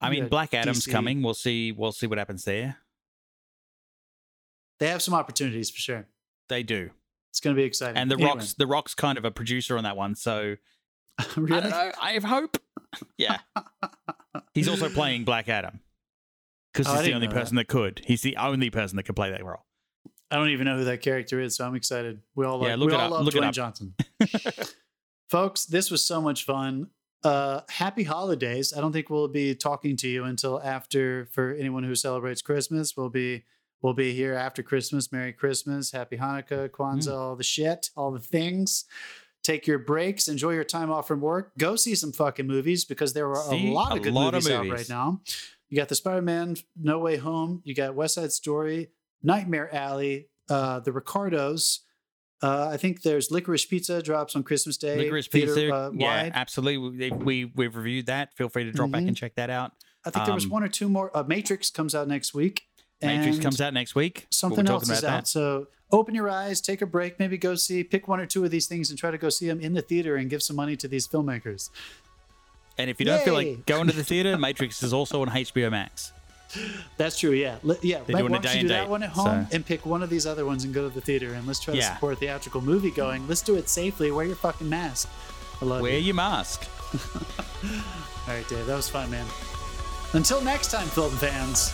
I mean, yeah, Black Adam's DC. coming. We'll see. We'll see what happens there. They have some opportunities for sure. They do. It's going to be exciting. And the Anyway. Rock's the Rock's kind of a producer on that one, so I don't know. I have hope. Yeah. He's also playing Black Adam because Oh, he's the only know that. person that could. He's the only person that could play that role. I don't even know who that character is, so I'm excited. We all Yeah, like, look we it all up, love look it Dwayne up. Johnson. Folks, this was so much fun. Uh, happy holidays. I don't think we'll be talking to you until after for anyone who celebrates Christmas. We'll be we'll be here after Christmas. Merry Christmas, Happy Hanukkah, Kwanzaa, Mm. all the shit, all the things. Take your breaks, enjoy your time off from work. Go see some fucking movies because there are See? a lot of good lot of movies, out right now. You got the Spider-Man No Way Home, you got West Side Story, Nightmare Alley, uh, the Ricardos. Uh, I think there's Licorice Pizza drops on Christmas Day. Licorice theater, Pizza, uh, yeah, wide. absolutely. We, we we've reviewed that. Feel free to drop back Mhm. and check that out. I think there was um, one or two more. Uh, Matrix comes out next week. Matrix comes out next week. We'll Something else talking is about out. So open your eyes, take a break, maybe go see, pick one or two of these things and try to go see them in the theater and give some money to these filmmakers. And if you don't feel like going to the theater, Matrix is also on HBO Max. That's true. Yeah. Li- yeah. They're doing want day to do that date, one at home so- and pick one of these other ones and go to the theater and let's try to Yeah. support theatrical movie going. Let's do it safely. Wear your fucking mask. I love Wear you. your mask. All right, Dave. That was fun, man. Until next time, film fans.